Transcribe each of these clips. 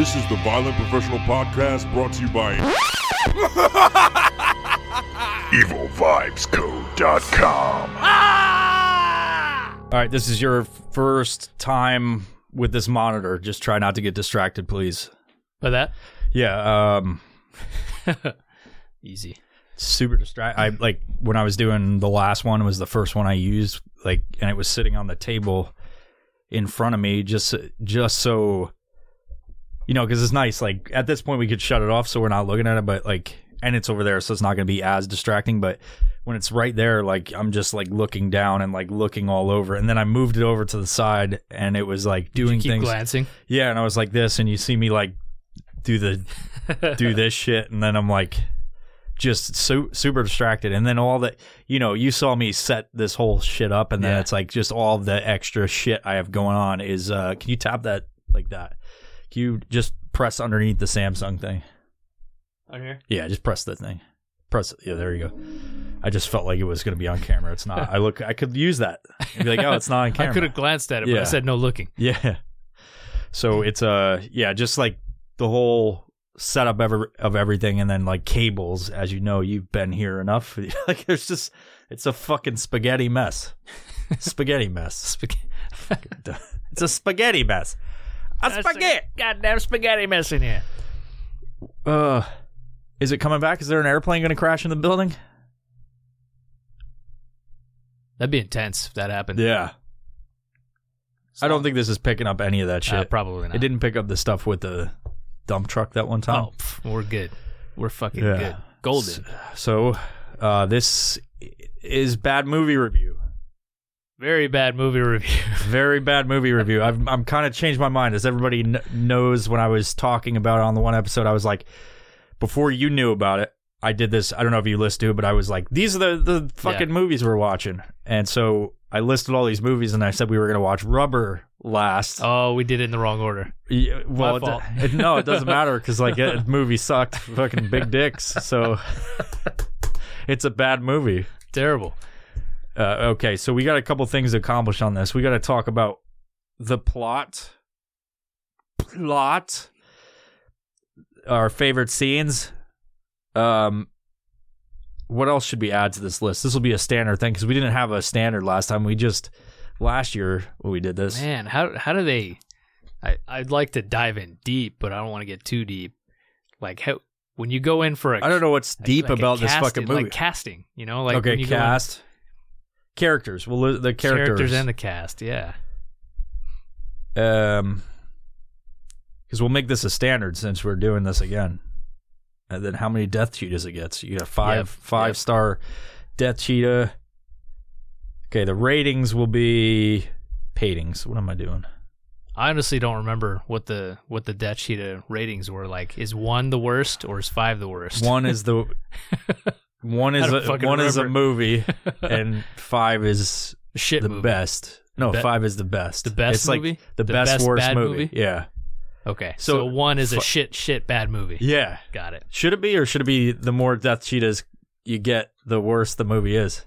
This is the Violent Professional Podcast brought to you by EvilVibesCode.com. All right, this is your first time with this monitor. Just try not to get distracted, please. By that, Yeah, um easy. super distract I like when I was doing the last one was the first one I used like and it was sitting on the table in front of me just just so you know cuz it's nice like at this point we could shut it off so we're not looking at it but like and it's over there so it's not going to be as distracting but when it's right there like I'm just like looking down and like looking all over and then I moved it over to the side and it was like You doing keep things glancing. yeah, and I was like this, and you see me like do the do this shit, and then I'm like just su- super distracted, and then all that you know, you saw me set this whole shit up, and then Yeah. it's like just all the extra shit I have going on is. uh Can you tap that like that? Can you just press underneath the Samsung thing? On here. Yeah, just press the thing. Press. Yeah, there you go. I just felt like it was going to be on camera. It's not. I look. I could use that. I'd be like, oh, it's not on camera. I could have glanced at it, but Yeah. I said no looking. Yeah. So it's uh yeah, just like the whole setup ever of everything and then like cables, as you know, you've been here enough. like there's just it's a fucking spaghetti mess. spaghetti mess. Spag- It's a spaghetti mess. A That's spaghetti. Goddamn spaghetti mess in here. Uh is it coming back? Is there an airplane going to crash in the building? That'd be intense if that happened. Yeah. I don't think this is picking up any of that shit. Uh, probably not. it didn't pick up the stuff with the dump truck that one time. Oh, pff, we're good. We're fucking Yeah. good. Golden. So, uh, this is bad movie review. Very bad movie review. Very bad movie review. I've, I'm kind of changed my mind, as everybody kn- knows. When I was talking about it on the one episode, I was like, before you knew about it, I did this. I don't know if you listened to it, but I was like, these are the the fucking Yeah. movies we're watching. And so I listed all these movies, and I said we were going to watch Rubber last. oh, we did it in the wrong order. Yeah, well, fault. it, it- no, it doesn't matter because like that movie sucked. Fucking big dicks. So it's a bad movie. Terrible. Uh, okay, so we got a couple things to accomplish on this. We got to talk about the plot, plot, our favorite scenes. Um, what else should we add to this list? This will be a standard thing because we didn't have a standard last time. We just last year when we did this. Man, how how do they? I I'd like to dive in deep, but I don't want to get too deep. Like how when you go in for a I don't know what's deep like about this casting- fucking movie. like casting. You know, like okay, go in- cast characters. Well, the- characters. characters and the cast. Yeah. um, because we'll make this a standard since we're doing this again. And then how many death cheetahs it gets? You got five Yep, five yep. star death cheetah. Okay, the ratings will be patings. What am I doing? I honestly don't remember what the what the Death Cheetah ratings were like. Is one the worst or is five the worst? One is the one is a, one is a movie, and five is Shit the movie. best. No, Be- five is the best. The best it's like movie? the, The best, best worst movie. movie? Yeah, Okay, So, so, one is a shit shit bad movie. yeah. Got it. Should it be, or should it be the more death cheetahs you get, the worse the movie is?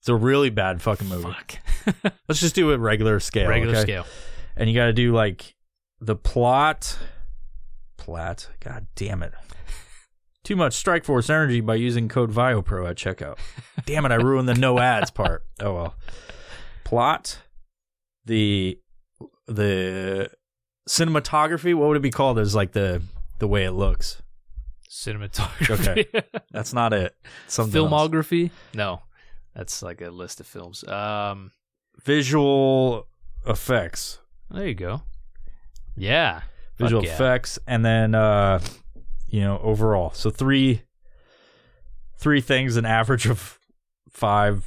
It's a really bad fucking movie. Fuck. Let's just do a regular scale. Regular okay? scale. And you got to do like the plot. Plot. God damn it. Too much Strike Force energy by using code VioPro at checkout. Damn it, I ruined the no ads part. Oh well. Plot. The the cinematography, what would it be called? Is like the the way it looks. Cinematography. Okay. That's not it. Something else. Filmography? No. That's like a list of films. Um Visual effects. there you go. Yeah. Fuck visual yeah. effects and then uh you know overall. So three three things an average of five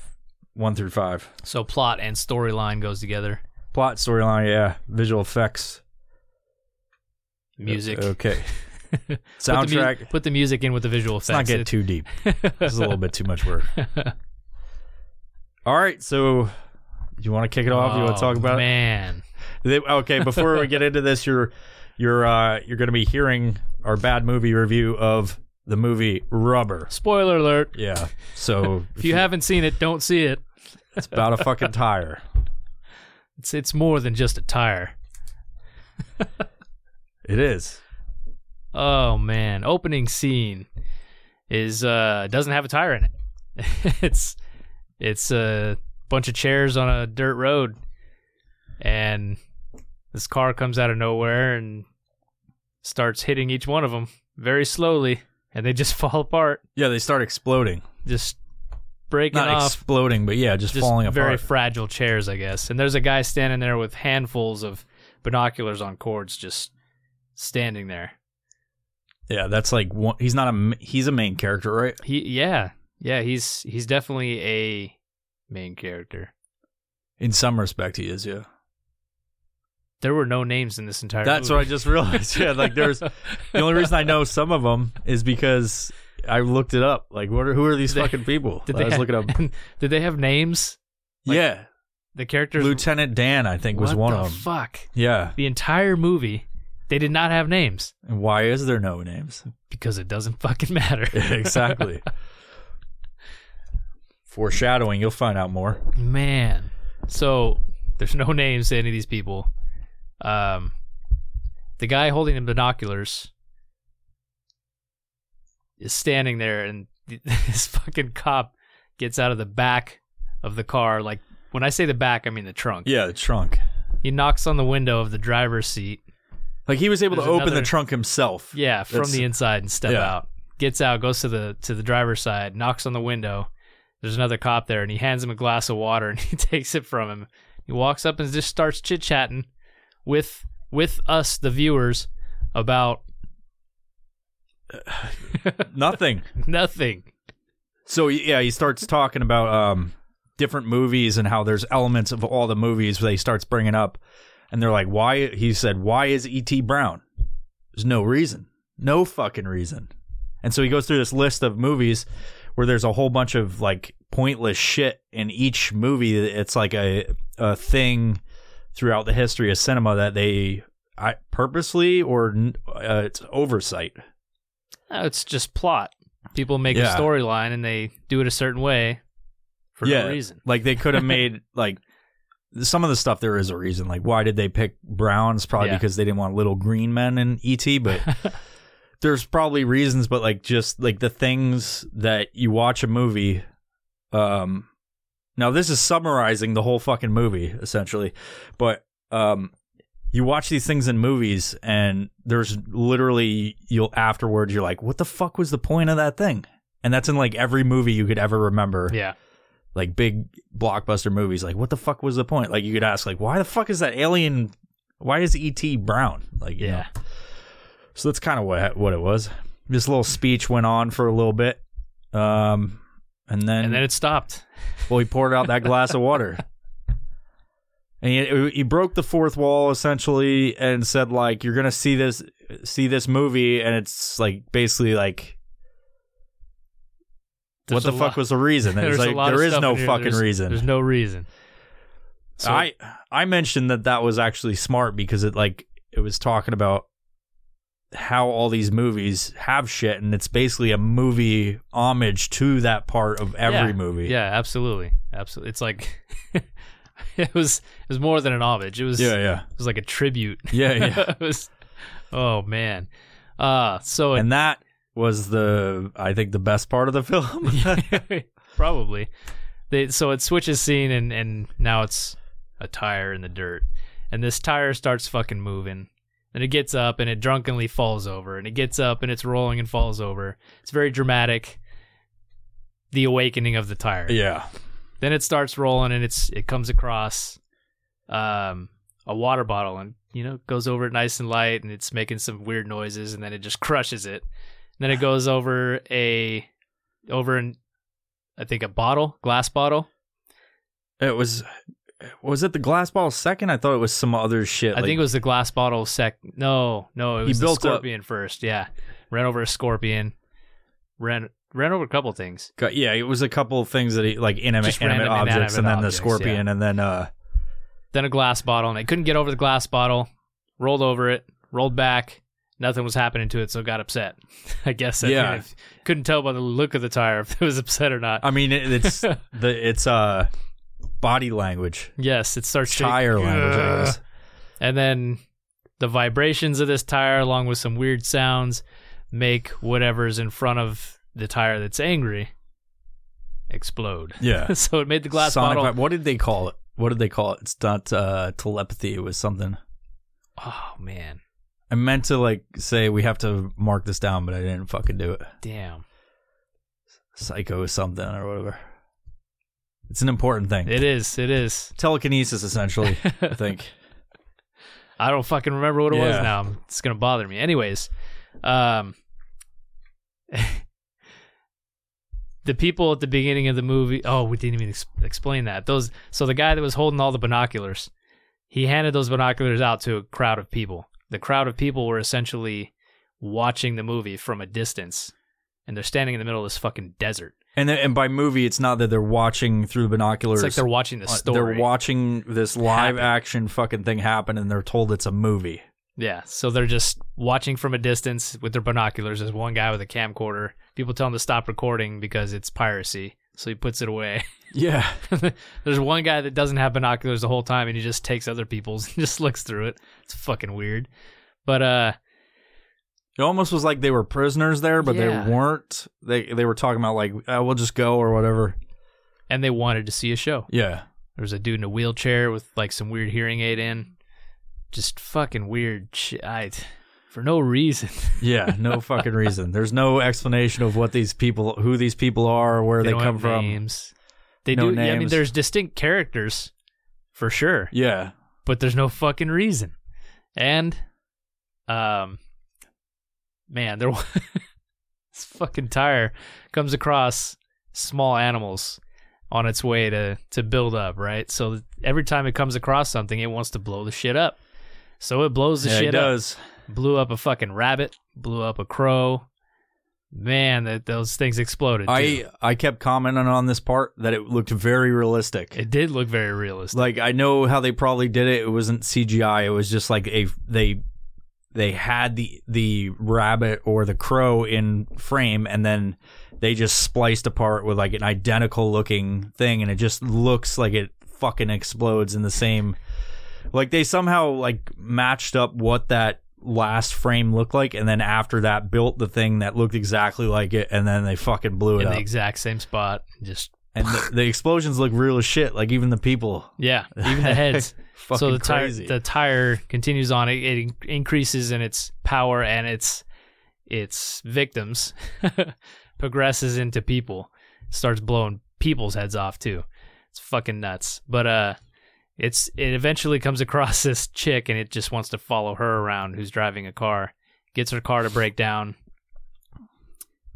one through five. So plot and storyline goes together. plot storyline yeah. Visual effects. Music. okay. Put the mu- soundtrack. Put the, music in with the visual effects. let's not get too deep. This is a little bit too much work. All right so you want to kick it off? You want to Oh, talk about man. it They- okay before we get into this you're you're uh you're gonna be hearing our bad movie review of the movie rubber Spoiler alert. Yeah. So If you haven't seen it, don't see it. it's about a fucking tire. It's it's more than just a tire. It is. Oh man, opening scene is uh doesn't have a tire in it. it's it's a bunch of chairs on a dirt road and this car comes out of nowhere and starts hitting each one of them very slowly and they just fall apart, Yeah, they start exploding. just breaking Not off exploding, but yeah, just, just falling very apart. Very fragile chairs, I guess. And there's a guy standing there with handfuls of binoculars on cords just standing there. yeah, that's like one, he's not a he's a main character, right? He yeah. Yeah, he's he's definitely a main character. In some respect, he is. Yeah, There were no names in this entire that's movie. what I just realized. yeah, like there's the only reason I know some of them is because I looked it up. Like, what are who are these They- fucking people? Did I they was have, looking up. Did they have names? Like, yeah, The characters Lieutenant Dan, I think, was one of them. Fuck. Yeah, The entire movie they did not have names and why is there no names? because it doesn't fucking matter. exactly. Foreshadowing, you'll find out more. Man. So there's no names to any of these people. Um, the guy holding the binoculars is standing there, and this fucking cop gets out of the back of the car. Like when I say the back, I mean the trunk. Yeah, the trunk. He knocks on the window of the driver's seat. Like he was able There's to open another- the trunk himself. Yeah, from That's- the inside and step yeah. out. Gets out, goes to the to the driver's side, knocks on the window. There's another cop there, and he hands him a glass of water, and he takes it from him. He walks up and just starts chit chatting with with us, the viewers, about Nothing. nothing. So yeah, he starts talking about um different movies and how there's elements of all the movies that he starts bringing up, and they're like, "Why?" He said, "Why is E.T. Brown?" There's no reason, no fucking reason. And so he goes through this list of movies where there's a whole bunch of like pointless shit in each movie. It's like a a thing throughout the history of cinema that they I purposely or uh, it's oversight. No, it's just plot. People make Yeah. a storyline and they do it a certain way for yeah, no reason. Like they could have made like some of the stuff. There is a reason. Like why did they pick Browns? Probably Yeah. because they didn't want little green men in ET. But there's probably reasons. But like just like the things that you watch a movie. Um, now this is summarizing the whole fucking movie essentially, but um. You watch these things in movies, and there's literally you'll afterwards you're like, "What the fuck was the point of that thing?" And that's in like every movie you could ever remember yeah. like big blockbuster movies like what the fuck was the point like you could ask like why the fuck is that alien why is et brown like you Yeah. know? so that's kind of what what it was this little speech went on for a little bit um and then, And then it stopped. well he poured out that glass of water and he, he broke the fourth wall essentially and said like you're gonna see this see this movie and it's like basically like There's what the fuck lot- was the reason? There's like there is no fucking There's- reason. There's no reason. So, I I mentioned that that was actually smart because it like it was talking about how all these movies have shit and it's basically a movie homage to that part of every yeah, movie. Yeah, absolutely, absolutely. It's like it was it was more than an homage. It was Yeah, yeah. it was like a tribute. Yeah, yeah. it was. Oh man. Uh so and that was the I think the best part of the film. probably they so it switches scene and and now it's a tire in the dirt and this tire starts fucking moving and it gets up and it drunkenly falls over and it gets up and it's rolling and falls over. It's very dramatic. The awakening of the tire. Yeah. then it starts rolling and it's it comes across um a water bottle and you know goes over it nice and light and it's making some weird noises and then it just crushes it. Then it goes over a over an i think a bottle glass bottle. It was was it the glass bottle second? I thought it was some other shit. i think it was the glass bottle second. no no it was the built up- scorpion first yeah ran over a scorpion ran ran over a couple things yeah, it was a couple of things that he like inanimate, inanimate objects, inanimate and then objects, the scorpion, and then uh, then a glass bottle and they couldn't get over the glass bottle rolled over it rolled back nothing was happening to it so got upset i guess I Yeah. if- couldn't tell by the look of the tire if it was upset or not I mean, it, it's the it's uh body language, yes it starts tire language. I Ugh. and then the vibrations of this tire, along with some weird sounds, make whatever's in front of the tire that's angry explode. Yeah. so it made the glass Sonic bottle. vi- What did they call it? What did they call it? It's not uh, telepathy. It was something. Oh man, I meant to like say we have to mark this down, but I didn't fucking do it. damn! Psycho something or whatever. It's an important thing. It is. It is. Telekinesis, essentially. I think. I don't fucking remember what it was Yeah. now. It's gonna bother me. Anyways, um, the people at the beginning of the movie. Oh, we didn't even ex- explain that. Those. So the guy that was holding all the binoculars, he handed those binoculars out to a crowd of people. The crowd of people were essentially watching the movie from a distance, and they're standing in the middle of this fucking desert. And then, and by movie, it's not that they're watching through binoculars. It's like they're watching the Uh, story. They're watching this live Happen. action fucking thing happen, and they're told it's a movie. Yeah, so they're just watching from a distance with their binoculars. There's one guy with a camcorder. People tell him to stop recording because it's piracy, so he puts it away. Yeah. There's one guy that doesn't have binoculars the whole time, and he just takes other people's and just looks through it. It's fucking weird. But uh, It almost was like they were prisoners there, but Yeah. they weren't. They they were talking about like, uh, we'll just go or whatever. and they wanted to see a show. Yeah. There was a dude in a wheelchair with like some weird hearing aid in. Just fucking weird shit. I, for no reason. Yeah. No fucking reason. There's no explanation of what these people, who these people are, or where they, don't come have from. Names. They No do. Yeah, I mean, names. there's distinct characters, for sure. Yeah. but there's no fucking reason. And, um, man, there this fucking tire comes across small animals on its way to to build up, right? So every time it comes across something, it wants to blow the shit up. So it blows the yeah, shit it up. does. Blew up a fucking rabbit. Blew up a crow. Man, that those things exploded. I. I kept commenting on this part that it looked very realistic. it did look very realistic. like I know how they probably did it. It wasn't CGI. It was just like a they they had the the rabbit or the crow in frame, and then they just spliced apart with like an identical looking thing, and it just looks like it fucking explodes in the same. Like they somehow like matched up what that last frame looked like, and then after that built the thing that looked exactly like it, and then they fucking blew it up. in up. the exact same spot. Just and the, the explosions look real as shit. Like even the people. yeah, even the heads. Fucking so the tire the tire continues on. It, it increases in its power and its its victims progresses into people. Starts blowing people's heads off too. It's fucking nuts. But uh, it's it eventually comes across this chick and it just wants to follow her around who's driving a car. Gets her car to break down.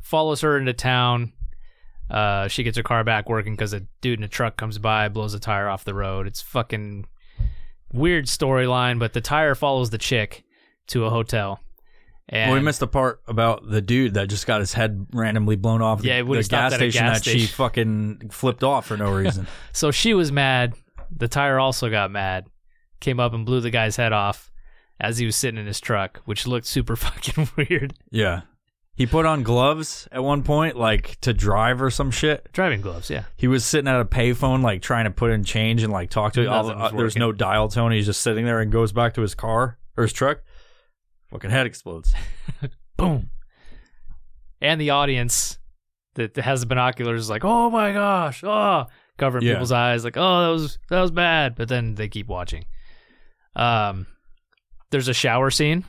Follows her into town. Uh, she gets her car back working because a dude in a truck comes by, blows a tire off the road. It's fucking weird storyline, but the tire follows the chick to a hotel. And well, we missed the part about the dude that just got his head randomly blown off. Yeah, the, when he the gas station gas that she fucking flipped off for no reason. so she was mad. The tire also got mad, came up and blew the guy's head off as he was sitting in his truck, which looked super fucking weird. yeah, he put on gloves at one point, like to drive or some shit. Driving gloves, yeah. He was sitting at a payphone, like trying to put in change and like talk to. All, uh, there's no dial tone. He's just sitting there and goes back to his car or his truck. Fucking head explodes. Boom. And the audience that that has the binoculars is like, oh my gosh, oh, covering Yeah. people's eyes, like, oh, that was that was bad. But then they keep watching. Um, there's a shower scene,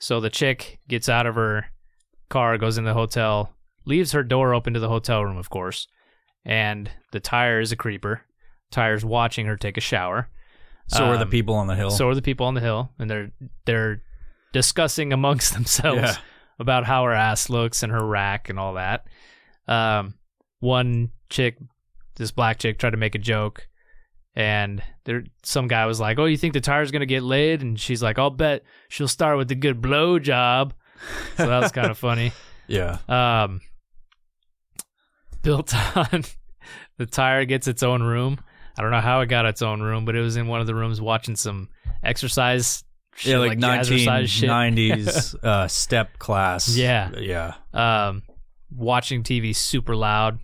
so the chick gets out of her car, goes in the hotel, leaves her door open to the hotel room, of course, and the tire is a creeper. Tire's watching her take a shower. So are the Um, people on the hill. So are the people on the hill, and they're they're discussing amongst themselves Yeah. about how her ass looks and her rack and all that. Um, one chick, this black chick, tried to make a joke, and there some guy was like, "Oh, you think the tire's gonna get laid?" And she's like, "I'll bet she'll start with the good blow job." So that was kind of funny. yeah. Um, built on the tire gets its own room. I don't know how it got its own room, but it was in one of the rooms watching some exercise. Shit, Yeah, like, shit. 1990s uh, step class. Yeah. Yeah. Um, watching TV super loud,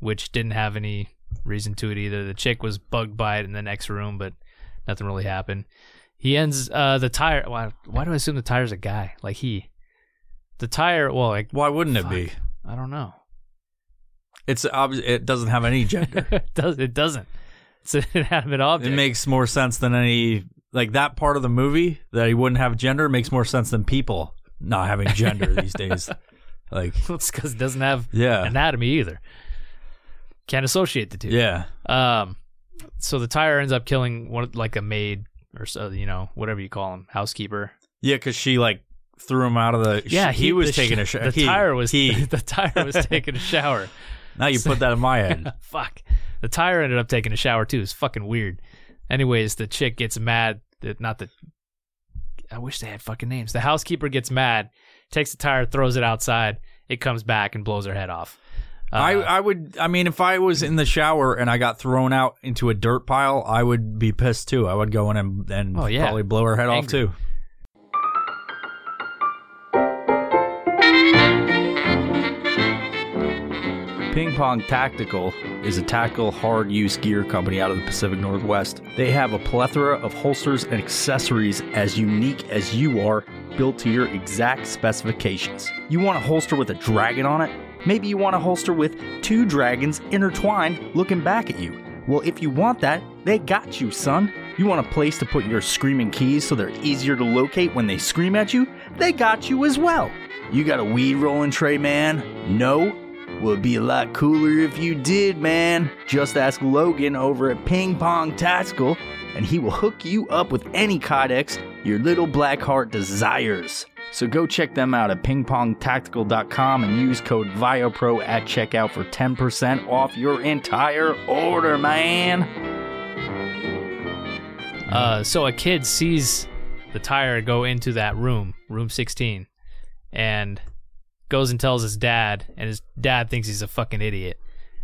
which didn't have any reason to it either. The chick was bugged by it in the next room, but nothing really happened. he ends uh the tire. Why, why do I assume the tire's a guy? Like he, the tire. Well, like Why wouldn't it be? I don't know. It's obvious. It doesn't have any gender. it does it doesn't? It's an inanimate it makes more sense than any like that part of the movie that he wouldn't have gender makes more sense than people not having gender these days. Like, it's because it doesn't have yeah, anatomy either. Can't associate the two. yeah, Um, so the tire ends up killing one like a maid or so, you know, whatever you call him, housekeeper. yeah, because she like threw him out of the. Yeah, he, was the taking sh- a shower. The tire was he. the tire was taking a shower. now you put that in my head. Fuck. The tire ended up taking a shower too. It's fucking weird. Anyways, the chick gets mad. That not the. I wish they had fucking names. The housekeeper gets mad, takes the tire, throws it outside. It comes back and blows her head off. Uh, I I would. I mean, if I was in the shower and I got thrown out into a dirt pile, I would be pissed too. I would go in and and Oh, yeah. probably blow her head off too. Ping Pong Tactical is a tactical hard use gear company out of the Pacific Northwest. They have a plethora of holsters and accessories as unique as you are, built to your exact specifications. You want a holster with a dragon on it? Maybe you want a holster with two dragons intertwined looking back at you. Well, if you want that, they got you, son. You want a place to put your screaming keys so they're easier to locate when they scream at you? They got you as well. You got a weed rolling tray, man? No? It'd be a lot cooler if you did, man. Just ask Logan over at Ping Pong Tactical, and he will hook you up with any Kydex your little black heart desires. So go check them out at pingpongtactical.com and use code VIOPRO at checkout for 10% off your entire order, man. Uh, so a kid sees the tire go into that room, room 16, and goes and tells his dad, and his dad thinks he's a fucking idiot.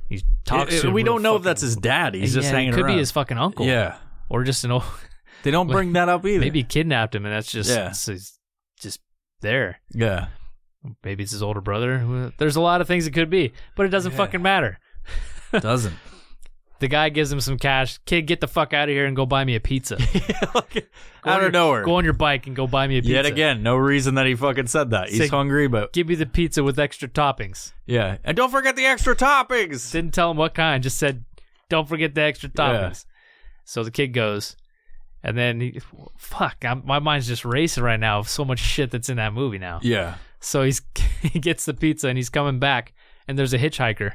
He talks to him we don't know if that's his dad. He's just Yeah, hanging it could around. be his fucking uncle. yeah. Or just an old. They don't bring that up either. Maybe he kidnapped him, and that's just Yeah. it's- it's just there. Yeah. Maybe it's his older brother. There's a lot of things it could be, but it doesn't Yeah. fucking matter. Doesn't. The guy gives him some cash. Kid, get the fuck out of here and go buy me a pizza. Go Out of your- nowhere. Go on your bike and go buy me a pizza. Yet again, no reason that he fucking said that. He's Say- hungry, but Give me the pizza with extra toppings. yeah. And don't forget the extra toppings. Didn't tell him what kind. Just said, don't forget the extra toppings. So the kid goes, and then he, fuck, I'm, my mind's just racing right now of so much shit that's in that movie now. Yeah. So he's he gets the pizza and he's coming back, and there's a hitchhiker.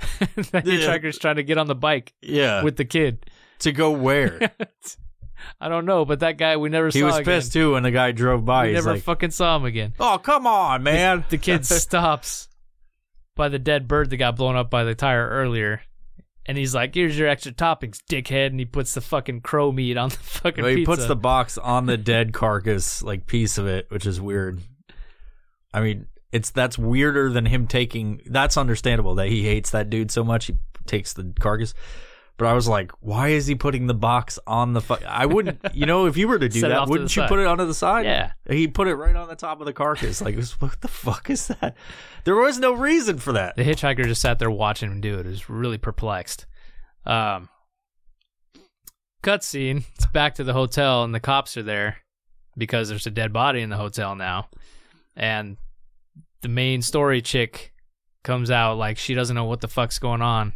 that Yeah. hitchhiker's trying to get on the bike Yeah. with the kid. to go where? I don't know, but that guy we never he saw. He was again. pissed too when the guy drove by. We never like, fucking saw him again. "Oh, come on, man." The kid stops by the dead bird that got blown up by the tire earlier. And he's like, "Here's your extra toppings, dickhead." And he puts the fucking crow meat on the fucking Well, he pizza. puts the box on the dead carcass, like piece of it, which is weird. I mean, it's that's weirder than him taking. That's understandable that he hates that dude so much. He takes the carcass. But I was like, why is he putting the box on the? Fu- I wouldn't, you know, if you were to do Set that, to wouldn't you side. put it onto the side? Yeah. he put it right on the top of the carcass. Like, what the fuck is that? There was no reason for that. the hitchhiker just sat there watching him do it. Was really perplexed. Um, cutscene. It's back to the hotel, and the cops are there because there's a dead body in the hotel now. And the main story chick comes out like she doesn't know what the fuck's going on.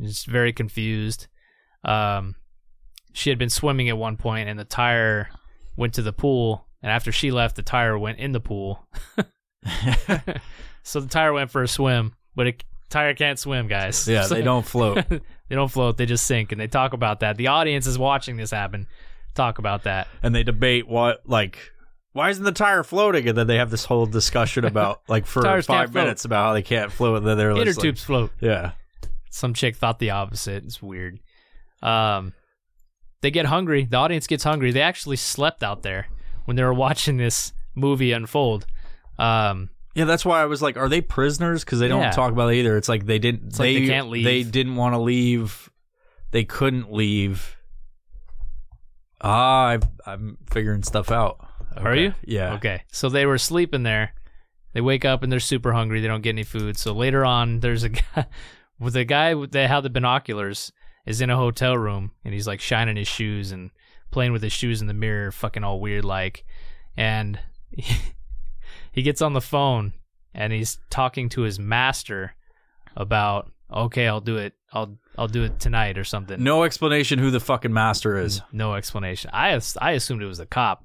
She's very confused. Um, she had been swimming at one point, and the tire went to the pool. And after she left, the tire went in the pool. so the tire went for a swim, but it tire can't swim, guys. Yeah, So- they don't float. they don't float. They just sink, and they talk about that. The audience is watching this happen. Talk about that. and they debate what like why isn't the tire floating and then they have this whole discussion about like for Tires can't five float. minutes about how they can't float and then they're Inner just like, tubes float. yeah Some chick thought the opposite. It's weird. Um, they get hungry. The audience gets hungry. They actually slept out there when they were watching this movie unfold. Um, yeah that's why i was like are they prisoners because they don't Yeah. talk about it either it's like they didn't like they, they can't leave. they didn't want to leave they couldn't leave ah I, i'm figuring stuff out Are you? yeah Okay, so they were sleeping there. They wake up and they're super hungry. They don't get any food. So later on, there's a guy with a guy that had the binoculars is in a hotel room and he's like shining his shoes and playing with his shoes in the mirror, fucking all weird like. And he gets on the phone and he's talking to his master about, okay, I'll do it. I'll I'll do it tonight or something. No explanation who the fucking master is. No explanation. I I assumed it was the cop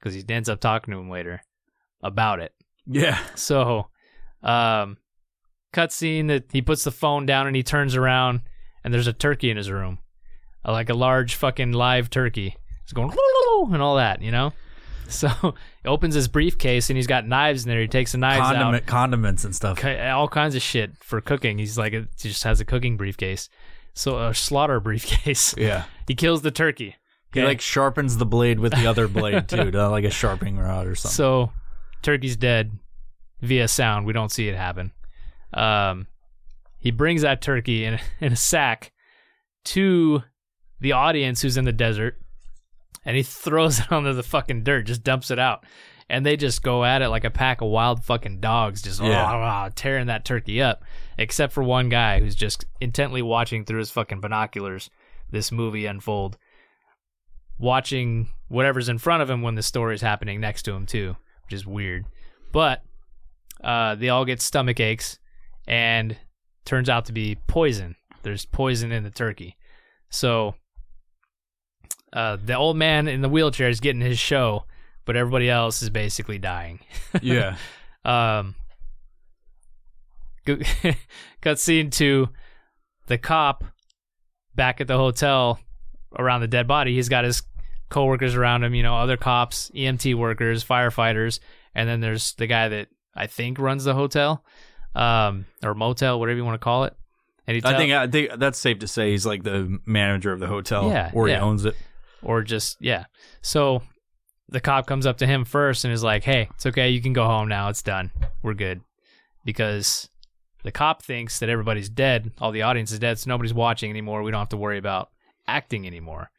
because he ends up talking to him later about it. Yeah. So, um, cutscene that he puts the phone down and he turns around and there's a turkey in his room, Uh, like a large fucking live turkey. It's going and all that, you know. So he opens his briefcase and he's got knives in there. He takes the knives out condiments and stuff. all kinds of shit for cooking. He's like, he just has a cooking briefcase. So a slaughter briefcase. Yeah. He kills the turkey. He like sharpens the blade with the other blade too, to, like a sharpening rod or something. So turkey's dead via sound. We don't see it happen. Um, he brings that turkey in in a sack to the audience who's in the desert, and he throws it onto the fucking dirt, just dumps it out, and they just go at it like a pack of wild fucking dogs, just Yeah. rah, rah, tearing that turkey up. Except for one guy who's just intently watching through his fucking binoculars this movie unfold, watching whatever's in front of him when the story's happening next to him too, which is weird. But uh, they all get stomach aches, and turns out to be poison. There's poison in the turkey, so uh, the old man in the wheelchair is getting his show, but everybody else is basically dying. yeah. Um, cutscene to the cop back at the hotel around the dead body. He's got his coworkers around him, you know, other cops, EMT workers, firefighters, and then there's the guy that I think runs the hotel, um, or motel, whatever you want to call it. And he I think I think that's safe to say he's like the manager of the hotel. Yeah, Or he owns it. or just yeah. So the cop comes up to him first and is like, "Hey, it's okay. You can go home now. It's done. We're good." Because the cop thinks that everybody's dead, all the audience is dead, so nobody's watching anymore. We don't have to worry about acting anymore.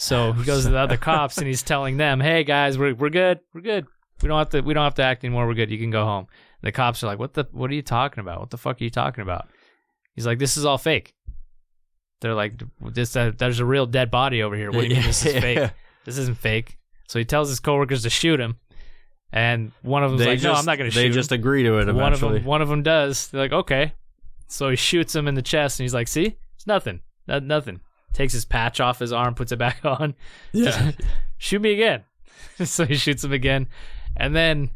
So he goes to the other cops and he's telling them, "Hey guys, we're we're good. We're good. We don't have to we don't have to act anymore. We're good. You can go home." The cops are like, "What the what are you talking about? What the fuck are you talking about?" He's like, "This is all fake." They're like, "This uh, there's a real dead body over here. What do you mean this is fake?" this isn't fake. So he tells his coworkers to shoot him, and one of them's They like, just, "No, I'm not going to shoot." Him. They him." just agree to it eventually. one of them, one of them does. They're like, "Okay." So he shoots him in the chest, and he's like, "See, it's nothing, not, nothing." Takes his patch off his arm, puts it back on. yeah. shoot me again. so he shoots him again, and then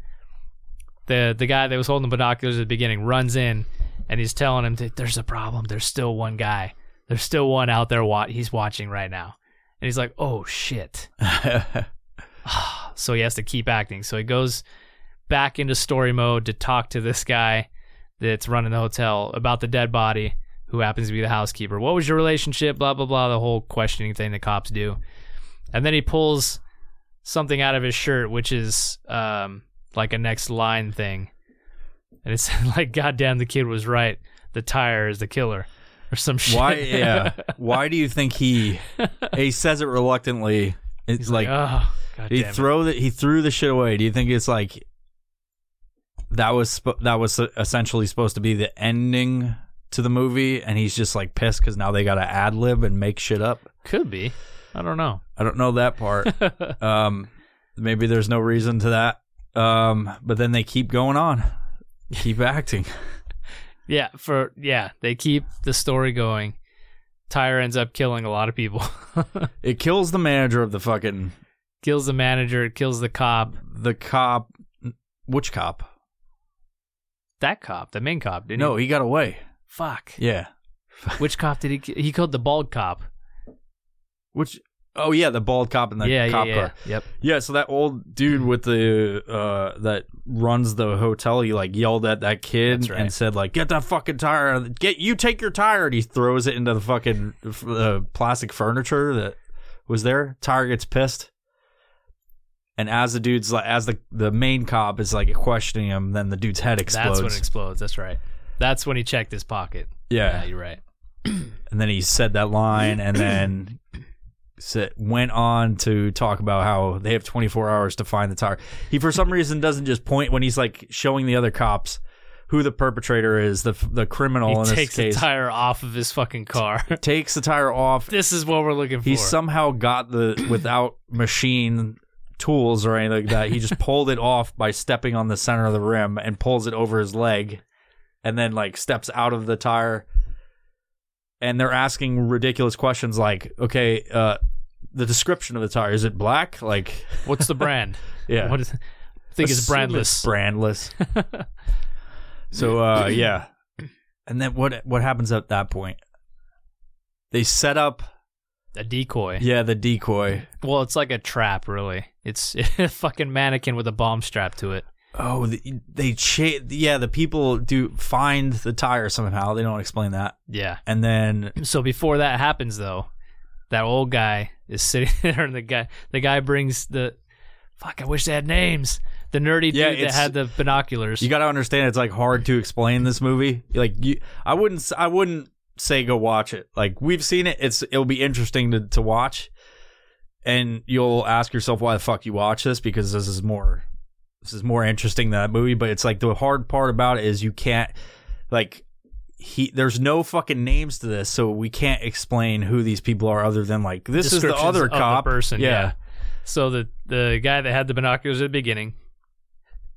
the the guy that was holding the binoculars at the beginning runs in, and he's telling him that there's a problem. There's still one guy. There's still one out there. Wa- he's watching right now, and he's like, "Oh shit." so he has to keep acting. So he goes back into story mode to talk to this guy that's running the hotel about the dead body, who happens to be the housekeeper. What was your relationship? Blah blah blah. The whole questioning thing the cops do, and then he pulls something out of his shirt, which is um, like a next line thing, and it's like, "Goddamn, the kid was right. The tire is the killer." Or some shit. Why? Yeah. Why do you think he? He says it reluctantly. It's He's like, like, oh, he damn it." throw the he threw the shit away. Do you think it's like that was that was essentially supposed to be the ending to the movie, and he's just like pissed because now they got to ad lib and make shit up. Could be. I don't know. I don't know that part. um, maybe there's no reason to that. Um, but then they keep going on, keep acting. Yeah, for yeah, they keep the story going. Tyre ends up killing a lot of people. It kills the manager of the fucking kills the manager, It kills the cop. the cop. Which cop? That cop, the main cop, didn't No, he? he got away. Fuck. Yeah. Which cop did he? ki- He killed the bald cop. Which? Oh yeah, the bald cop and the yeah, cop yeah, yeah. car. Yep. Yeah, so that old dude with the uh that runs the hotel, he like yelled at that kid That's right. and said like, "Get that fucking tire! Get you take your tire!" And he throws it into the fucking uh, plastic furniture that was there. Tire gets pissed, and as the dude's like, as the the main cop is like questioning him, then the dude's head explodes. That's when it explodes. That's right. That's when he checked his pocket. yeah, Yeah, you're right. and then he said that line, and then. Said, went on to talk about how they have 24 hours to find the tire. He, for some reason, doesn't just point when he's like showing the other cops who the perpetrator is, the the criminal he in this takes case. the tire off of his fucking car. takes the tire off. this is what we're looking for. He somehow got the without machine tools or anything like that. He just pulled it off by stepping on the center of the rim and pulls it over his leg, and then like steps out of the tire. And they're asking ridiculous questions like, "Okay, uh, the description of the tire is it black? Like, What's the brand? yeah, What is? I think it's brandless. brandless. so uh yeah. And then what what happens at that point? They set up a decoy. yeah, the decoy. Well, it's like a trap, really. It's a fucking mannequin with a bomb strapped to it. Oh, the, they cha- yeah, the people do find the tire somehow. They don't explain that. Yeah. And then So before that happens, though, that old guy is sitting there, and the guy, the guy brings the, fuck, I wish they had names. The nerdy Yeah, dude that had the binoculars. you got to understand it's like hard to explain this movie. Like you I wouldn't I wouldn't say go watch it. Like we've seen it. It's it'll be interesting to to watch. And you'll ask yourself why the fuck you watch this because this is more this is more interesting than that movie, but it's like the hard part about it is you can't like he there's no fucking names to this, so we can't explain who these people are other than like this is the other of the cop person, Yeah. yeah. So the the guy that had the binoculars at the beginning,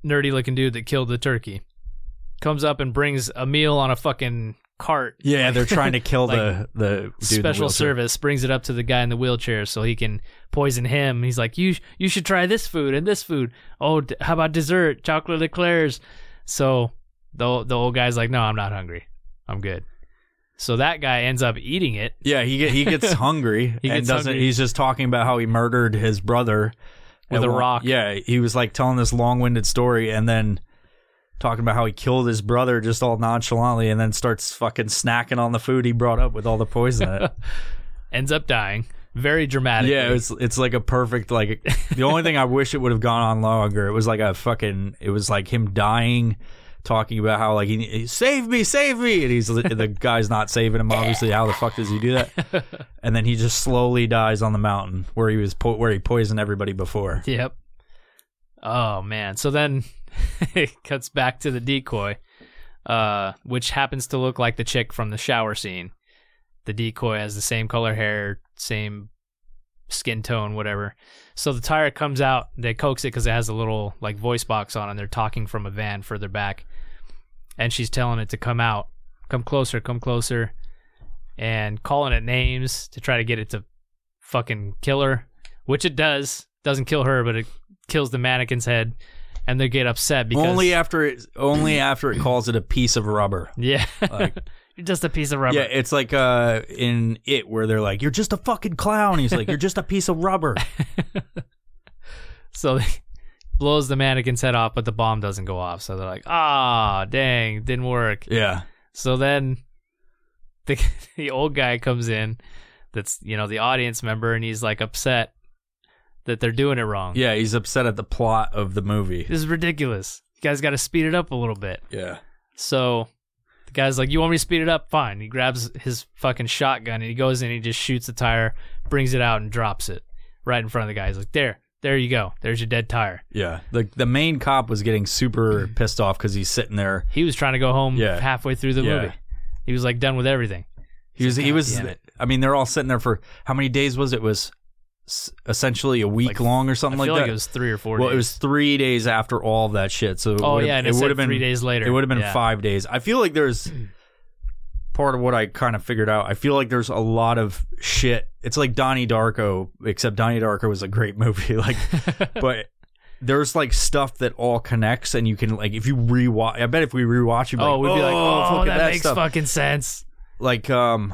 nerdy looking dude that killed the turkey, comes up and brings a meal on a fucking cart. Yeah, they're trying to kill Like, the the dude in the Special service brings it up to the guy in the wheelchair so he can poison him. He's like, "You you should try this food and this food. Oh, d- how about dessert? Chocolate eclairs." So the the old guy's like, "No, I'm not hungry. I'm good." So that guy ends up eating it. Yeah, he get, he gets hungry He and doesn't. hungry. He's just talking about how he murdered his brother With a one- rock. Yeah, he was like telling this long-winded story and then talking about how he killed his brother just all nonchalantly, and then starts fucking snacking on the food he brought up with all the poison in it. Ends up dying. Very dramatic. yeah, it's it's like a perfect like. The only thing I wish it would have gone on longer. It was like a fucking. It was like him dying. Talking about how like he, he save me, save me, and he's the guy's not saving him. Obviously, how the fuck does he do that? And then he just slowly dies on the mountain where he was po- where he poisoned everybody before. Yep. Oh man. So then it cuts back to the decoy, uh, which happens to look like the chick from the shower scene. The decoy has the same color hair, same skin tone, whatever. So the tire comes out. They coax it because it has a little like voice box on, and they're talking from a van further back. And she's telling it to come out, come closer, come closer, and calling it names to try to get it to fucking kill her, which it does. Doesn't kill her, but it kills the mannequin's head, and they get upset because only after it only after it calls it a piece of rubber. yeah, Like- just a piece of rubber. Yeah, it's like uh in it where they're like, "You're just a fucking clown." He's like, "You're just a piece of rubber." So blows the mannequin's head off, but the bomb doesn't go off. So they're like, ah, dang, didn't work. Yeah, So then the the old guy comes in, that's you know the audience member, and he's like upset that they're doing it wrong. yeah, he's upset at the plot of the movie. This is ridiculous. You guys got to speed it up a little bit. Yeah, So the guy's like, "You want me to speed it up? Fine." He grabs his fucking shotgun and he goes in. He just shoots the tire, brings it out, and drops it right in front of the guy. He's like, "There, there you go. There's your dead tire." yeah. The the main cop was getting super pissed off because he's sitting there. He was trying to go home Yeah. halfway through the Yeah. movie. He was like done with everything. He was he was. I mean, they're all sitting there for how many days was it? it was essentially a week Like, long or I something feel like like, that. it was three or four. well, days. it was three days after all of that shit. So it Oh yeah, and it it, would have been three days later. It would have been Yeah. five days. I feel like there's part of what I kind of figured out. I feel like there's a lot of shit. It's like Donnie Darko, except Donnie Darko was a great movie. Like, but there's like stuff that all connects, and you can like if you rewatch. I bet if we rewatch, you'd be Oh, like, we'd be like, "Oh, oh, that, that makes stuff." fucking sense. like um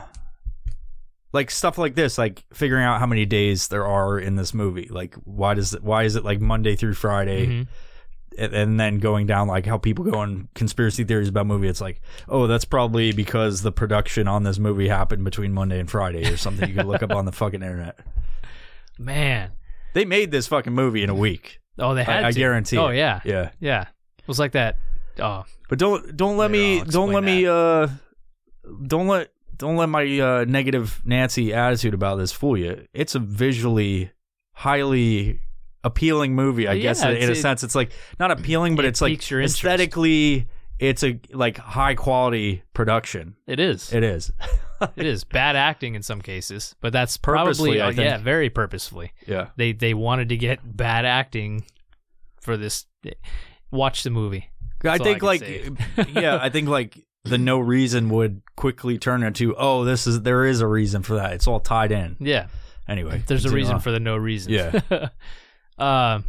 like stuff like this like figuring out how many days there are in this movie. Like why does it why is it like monday through friday? Mhm. and, and then going down like how people go on conspiracy theories about movie it's like oh that's probably because the production on this movie happened between monday and friday or something. You can look up on the fucking internet. Man, they made this fucking movie in a week. Oh, they had i, I guarantee Oh it. yeah, yeah. Yeah. It was like that. Oh, but don't don't let me don't let explain me uh don't let don't let my uh, negative Nancy attitude about this fool you. It's a visually highly appealing movie, I Yeah, guess. In, in a it- sense, it's like not appealing, but it it's like aesthetically it's a like high quality production. It is. It is. it is bad acting in some cases, but that's Purposefully, probably I uh, think. yeah, very purposefully. yeah. They they wanted to get bad acting for this. Watch the movie. I That's all think I like yeah, I think like the no reason would quickly turn into oh this is there is a reason for that. It's all tied in. Yeah, Anyway, there's a reason on. for the no reason. Yeah. uh,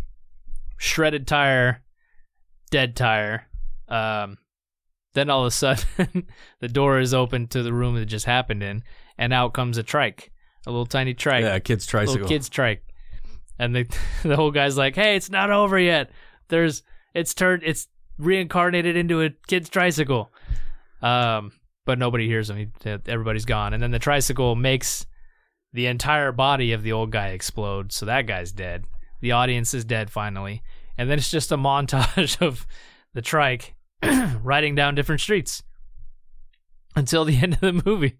shredded tire, dead tire. Um, then all of a sudden, the door is open to the room that just happened in, and out comes a trike, a little tiny trike. yeah, kids tricycle. little kid's trike, and the the whole guy's like, "Hey, it's not over yet. There's it's turned it's reincarnated into a kid's tricycle." Um, but nobody hears him. He, everybody's gone, and then the tricycle makes the entire body of the old guy explode. So that guy's dead. The audience is dead finally, and then it's just a montage of the trike riding down different streets until the end of the movie.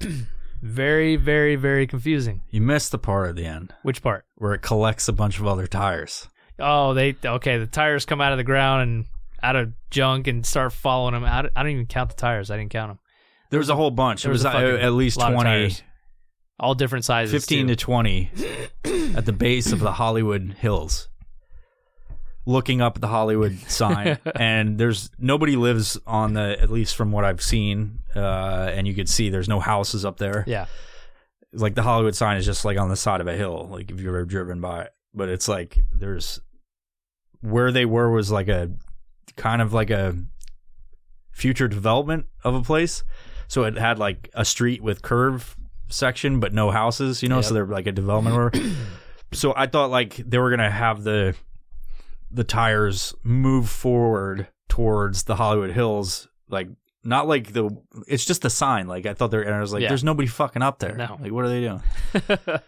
very, very, very confusing. You missed the part at the end Which part? where it collects a bunch of other tires. Oh, they okay. The tires come out of the ground and out of junk and start following them. I don't, I don't even count the tires. I didn't count them. There was a whole bunch. There was was, at least 20, tires. All different sizes. 15 too. to 20 at the base of the Hollywood Hills. Looking up at the Hollywood sign, and there's nobody lives on the at least from what I've seen, uh, and you could see there's no houses up there. yeah. like the Hollywood sign is just like on the side of a hill, like if you've ever driven by it. But it's like there's where they were was like a kind of like a future development of a place. So it had like a street with curve section, but no houses, you know. So they're like a development. Or so I thought like they were gonna have the the tires move forward towards the Hollywood Hills, like not like the. It's just the sign. Like I thought they were. And I was like, Yeah. there's nobody fucking up there. No. Like what are they doing?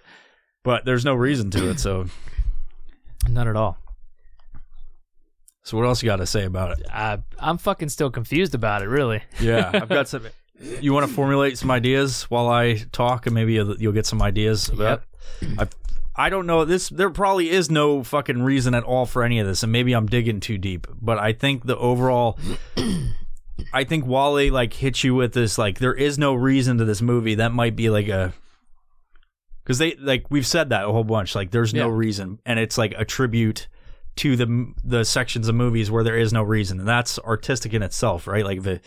But there's no reason to it. So Not at all. So what else you got to say about it? I, I'm fucking still confused about it. Really. Yeah, I've got some. You want to formulate some ideas while I talk, and maybe you'll, you'll get some ideas about. I I don't know this. There probably is no fucking reason at all for any of this, and maybe I'm digging too deep. But I think the overall, I think while they like hit you with this, like there is no reason to this movie. That might be like a because they like we've said that a whole bunch. Like there's no Yeah. reason, and it's like a tribute to the the sections of movies where there is no reason, and that's artistic in itself, right? Like the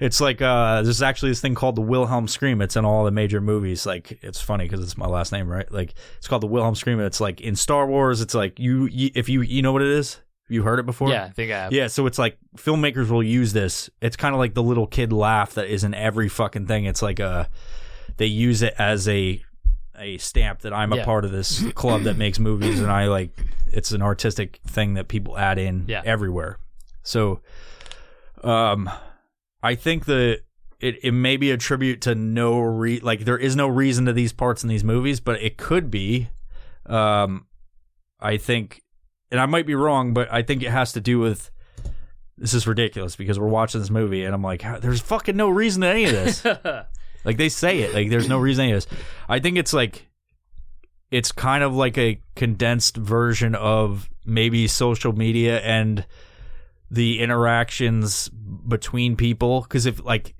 it's like uh there's actually this thing called the Wilhelm scream. It's in all the major movies. Like it's funny because it's my last name, right? Like it's called the Wilhelm scream. It's like in Star Wars. It's like you, you if you you know what it is. You heard it before? Yeah, I think I have. Yeah, so it's like filmmakers will use this. It's kind of like the little kid laugh that is in every fucking thing. It's like a they use it as a a stamp that I'm a Yeah. part of this club that makes movies and I like it's an artistic thing that people add in Yeah. everywhere. So um I think that it, it may be a tribute to no re like there is no reason to these parts in these movies, but it could be. Um I think and I might be wrong, but I think it has to do with this is ridiculous because we're watching this movie and I'm like, there's fucking no reason to any of this. like they say it, like there's no reason to any of this. I think it's like it's kind of like a condensed version of maybe social media and the interactions between people. Because if like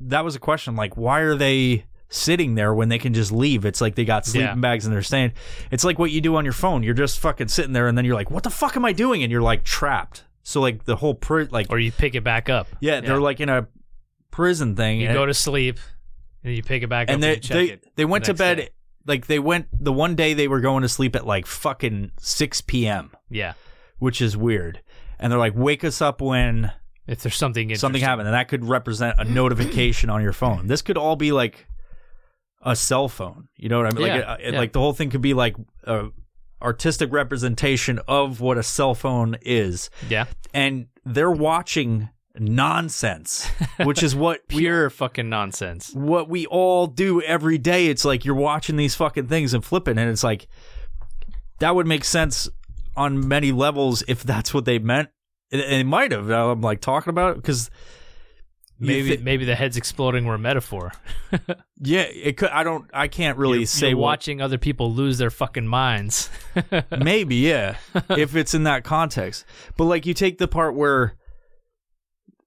that was a question, like why are they sitting there when they can just leave? It's like they got sleeping Yeah. bags and they're staying. It's like what you do on your phone. You're just fucking sitting there and then you're like, what the fuck am I doing? And you're like trapped. So like the whole pri- like Or you pick it back up. yeah, they're like in a prison thing. You go to sleep and you pick it back and up they and you check they, it. they went the to bed day. Like they went the one day they were going to sleep at like fucking 6 p.m Yeah. which is weird. And they're like wake us up when If there's something something happened. And that could represent a notification on your phone. This could all be like a cell phone. You know what i mean? Yeah, like, it, yeah. like the whole thing could be like a artistic representation of what a cell phone is. Yeah. and they're watching nonsense which is what we Pure fucking nonsense. what we all do every day. It's like you're watching these fucking things and flipping, and it's like that would make sense on many levels if that's what they meant. And it might have. I'm like talking about it because maybe thi- maybe the heads exploding were a metaphor. yeah, it could. I don't. I can't really You're- say you're watching other people lose their fucking minds. Maybe, yeah, if it's in that context. But like, you take the part where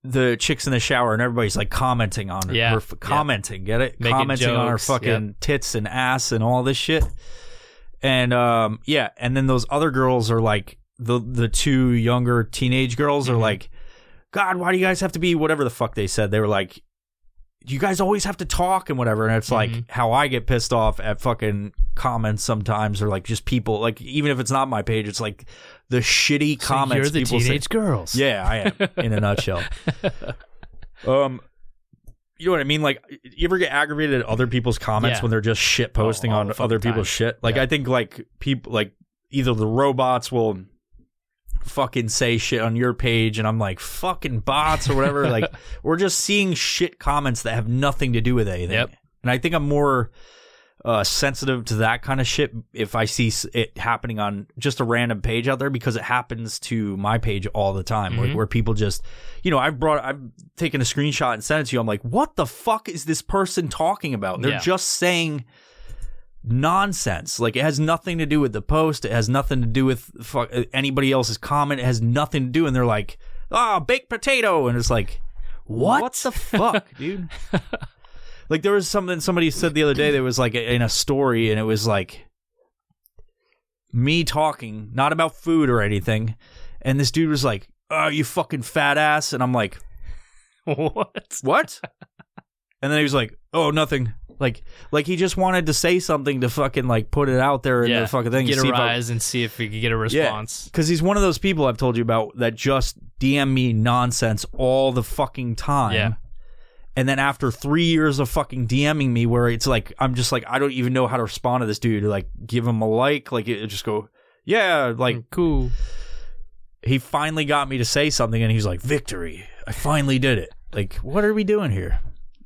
the chicks in the shower and everybody's like commenting on her, Yeah, or f- yeah. commenting, get it? Making commenting on her fucking yep. tits and ass and all this shit. And um, yeah, and then those other girls are like the the two younger teenage girls Mm-hmm. are like, God, why do you guys have to be whatever the fuck they said? They were like. You guys always have to talk and whatever, and it's like Mhm. how I get pissed off at fucking comments sometimes, or like just people, like even if it's not my page, it's like the shitty So comments you're the people say. teenage girls. Yeah, I am in a nutshell. Um, you know what I mean? Like, you ever get aggravated at other people's comments Yeah. when they're just shit posting Oh, on other people's time. shit? Like, Yeah. I think like people like either the robots will fucking say shit on your page, and I'm like fucking bots or whatever. like, we're just seeing shit comments that have nothing to do with anything. Yep. And I think I'm more uh, sensitive to that kind of shit if I see it happening on just a random page out there because it happens to my page all the time where, Mhm. where people just, you know, I've brought, I've taken a screenshot and sent it to you. I'm like, what the fuck is this person talking about? They're Yeah. just saying nonsense. Like it has nothing to do with the post. It has nothing to do with fuck, anybody else's comment. It has nothing to do. And they're like, ah, baked potato. And it's like, What? What the fuck, dude? like there was something somebody said the other day that was like in a story, and it was like me talking, not about food or anything, and this dude was like, "Oh, you fucking fat ass," and I'm like, what? "What?" and then he was like, "Oh, nothing." Like, like he just wanted to say something to fucking like put it out there in yeah. the fucking thing. Get a see if I- rise and see if we could get a response. because he's one of those people I've told you about that just DM me nonsense all the fucking time. Yeah. And then after three years of fucking DMing me, where it's like I'm just like I don't even know how to respond to this dude. Like give him a like, like it just go, yeah. Like Mm, cool. he finally got me to say something, and he's like, "Victory! I finally did it." Like, what are we doing here?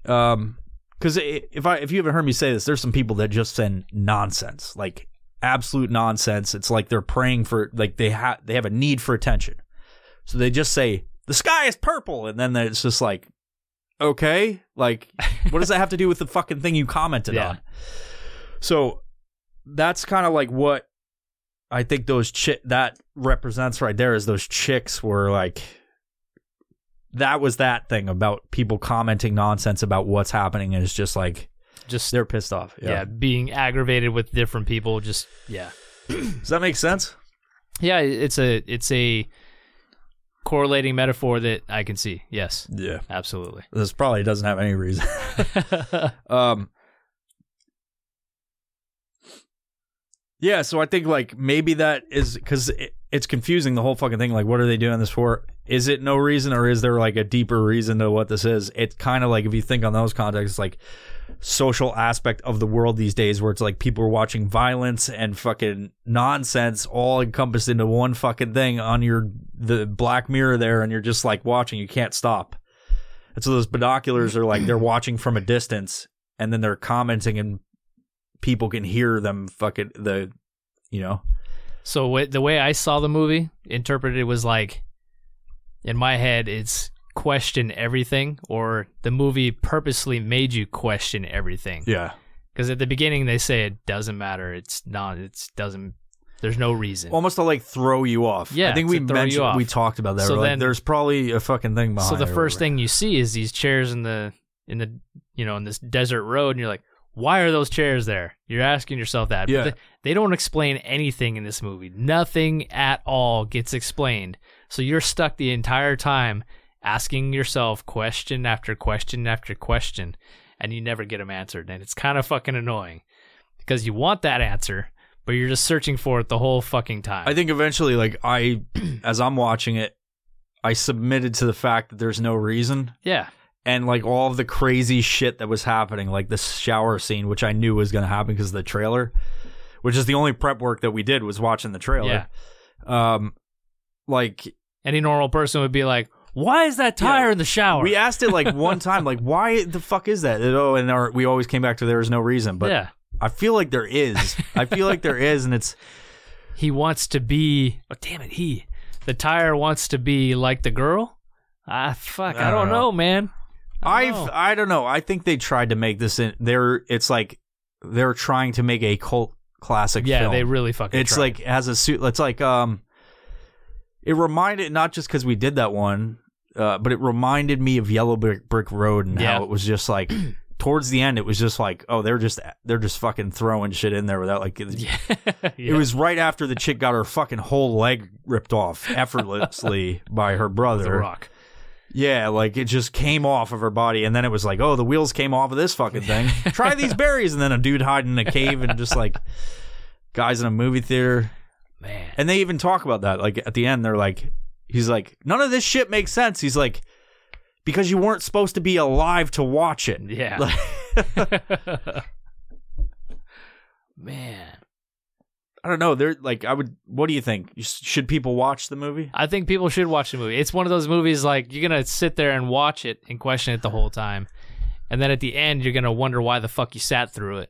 Um, because if I if you haven't heard me say this, there's some people that just send nonsense, like absolute nonsense. It's like they're praying for like they have they have a need for attention, so they just say the sky is purple, and then it's just like, okay, like what does that have to do with the fucking thing you commented Yeah. on? So that's kind of like what I think those chick that represents right there is those chicks were like that was that thing about people commenting nonsense about what's happening and it's just like Just they're pissed off. yeah. being aggravated with different people. Just yeah, Does that make sense? yeah. It's a it's a correlating metaphor that I can see. Yes, Yeah. absolutely. This probably doesn't have any reason. um Yeah, so I think like maybe that is because it, it's confusing the whole fucking thing. Like, what are they doing this for? Is it no reason, or is there like a deeper reason to what this is? It's kind of like if you think on those contexts, like social aspect of the world these days, where it's like people are watching violence and fucking nonsense all encompassed into one fucking thing on your the Black Mirror there, and you're just like watching, you can't stop. And so those binoculars are like they're watching from a distance, and then they're commenting, and people can hear them fucking the, you know. So wh- the way I saw the movie interpreted was like, in my head, it's question everything, or the movie purposely made you question everything. Yeah. Because at the beginning they say it doesn't matter. It's not. It doesn't. There's no reason. Almost to like throw you off. Yeah, I think we to throw you mentioned we talked about that. So We're like, then- there's probably a fucking thing behind. so the first whatever. thing you see is these chairs in the in the you know in this desert road, and you're like, why are those chairs there? You're asking yourself that. Yeah. They, they don't explain anything in this movie. Nothing at all gets explained. So you're stuck the entire time asking yourself question after question after question, and you never get them answered. And it's kind of fucking annoying because you want that answer, but you're just searching for it the whole fucking time. I think eventually, like I, as I'm watching it, I submitted to the fact that there's no reason. yeah. And like all of the crazy shit that was happening, like the shower scene, which I knew was going to happen because of the trailer, which is the only prep work that we did was watching the trailer. Yeah. Um, like Any normal person would be like, why is that tire Yeah. in the shower? we asked it like one time, like why the fuck is that? And, oh, and our, we always came back to there was no reason, but yeah. I feel like there is. I feel like there is, and it's he wants to be oh damn it he the tire wants to be like the girl ah fuck i, I don't don't know. know. man I've know. I don't know. I think they tried to make this in they're it's like they're trying to make a cult classic yeah, film. they really fucking. it's tried. like has a suit it's like um it reminded not just because we did that one uh, but it reminded me of yellow brick, brick road and Yeah. how it was just like towards the end it was just like oh they're just they're just fucking throwing shit in there without like it, yeah. it was right after the chick got her fucking whole leg ripped off effortlessly by her brother the rock. Yeah, like it just came off of her body, and then it was like, oh, the wheels came off of this fucking thing. Try these berries, and then a dude hiding in a cave, and just like guys in a movie theater, Man, and they even talk about that. Like at the end, they're like, he's like, none of this shit makes sense. He's like, because you weren't supposed to be alive to watch it. yeah. Like, Man, I don't know. They're like, I would. What do you think? Should people watch the movie? I think people should watch the movie. It's one of those movies like you're gonna sit there and watch it and question it the whole time, and then at the end you're gonna wonder why the fuck you sat through it.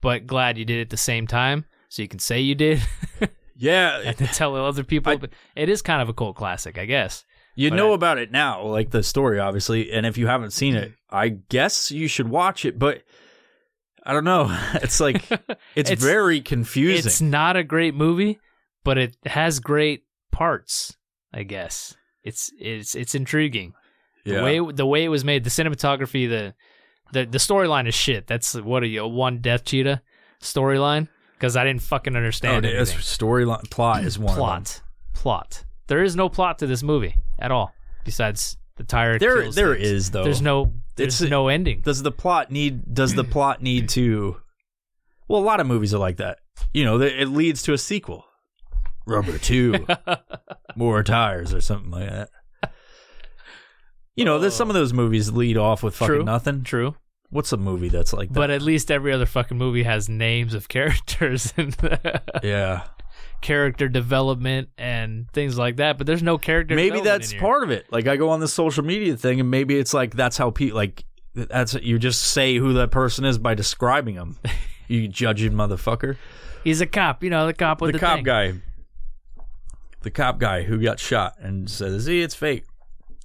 But glad you did it at the same time, so you can say you did Yeah, and then tell other people. I- but it is kind of a cult classic, I guess. You But know I- about it now, like the story, obviously. And if you haven't seen it, I guess you should watch it. But I don't know. It's like it's, It's- very confusing. It's not a great movie, but it has great parts. I guess it's it's it's intriguing. yeah. The way the way it was made, the cinematography, the the the storyline is shit. That's what are you a one death cheetah storyline? Because I didn't fucking oh, understand it's anything. storyline plot is one plot plot. There is no plot to this movie at all besides the tire. There, kills there is though. There's no there's It's- no ending. Does the plot need? Does the plot need to? Well, a lot of movies are like that. You know, it leads to a sequel. Rubber two, more tires, or something like that. You know, there's some of those movies lead off with fucking True. nothing. True, What's a movie that's like that? but at least every other fucking movie has names of characters and yeah. Character development and things like that. But there's no character. maybe that's part of it. Like I go on the social media thing, and maybe it's like that's how people like that's you just say who that person is by describing them. you judging motherfucker. He's a cop. You know, the cop with the, the, cop thing. guy, the cop guy who got shot and says, "See, it's fake."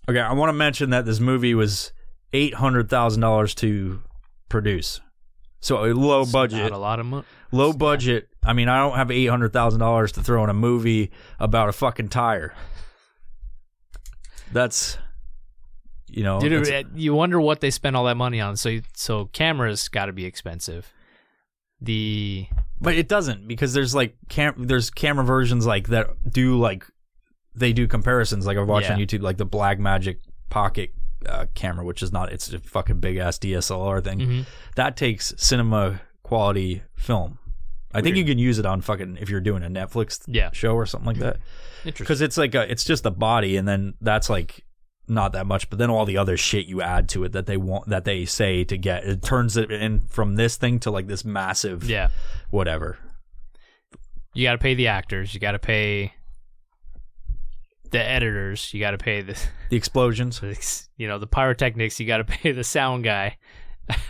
Okay, I want to mention that this movie was eight hundred thousand dollars to produce, so a low It's budget. Not a lot of money. low budget. I mean, I don't have eight hundred thousand dollars to throw in a movie about a fucking tire. That's, you know, Dude, that's- you wonder what they spend all that money on. So, so cameras got to be expensive. The but it doesn't because there's like cam there's camera versions like that do like they do comparisons. Like I've watched on YouTube, like the Blackmagic Pocket uh, camera, which is not it's a fucking big ass DSLR thing. Mhm. That takes cinema quality film. I think you can use it on fucking if you're doing a Netflix Yeah. show or something like that. interesting. because it's like a, it's just a body, and then that's like not that much. But then all the other shit you add to it that they want that they say to get it turns it in from this thing to like this massive Yeah, whatever. you got to pay the actors. You got to pay the editors. You got to pay the, The explosions. you know, the pyrotechnics. You got to pay the sound guy.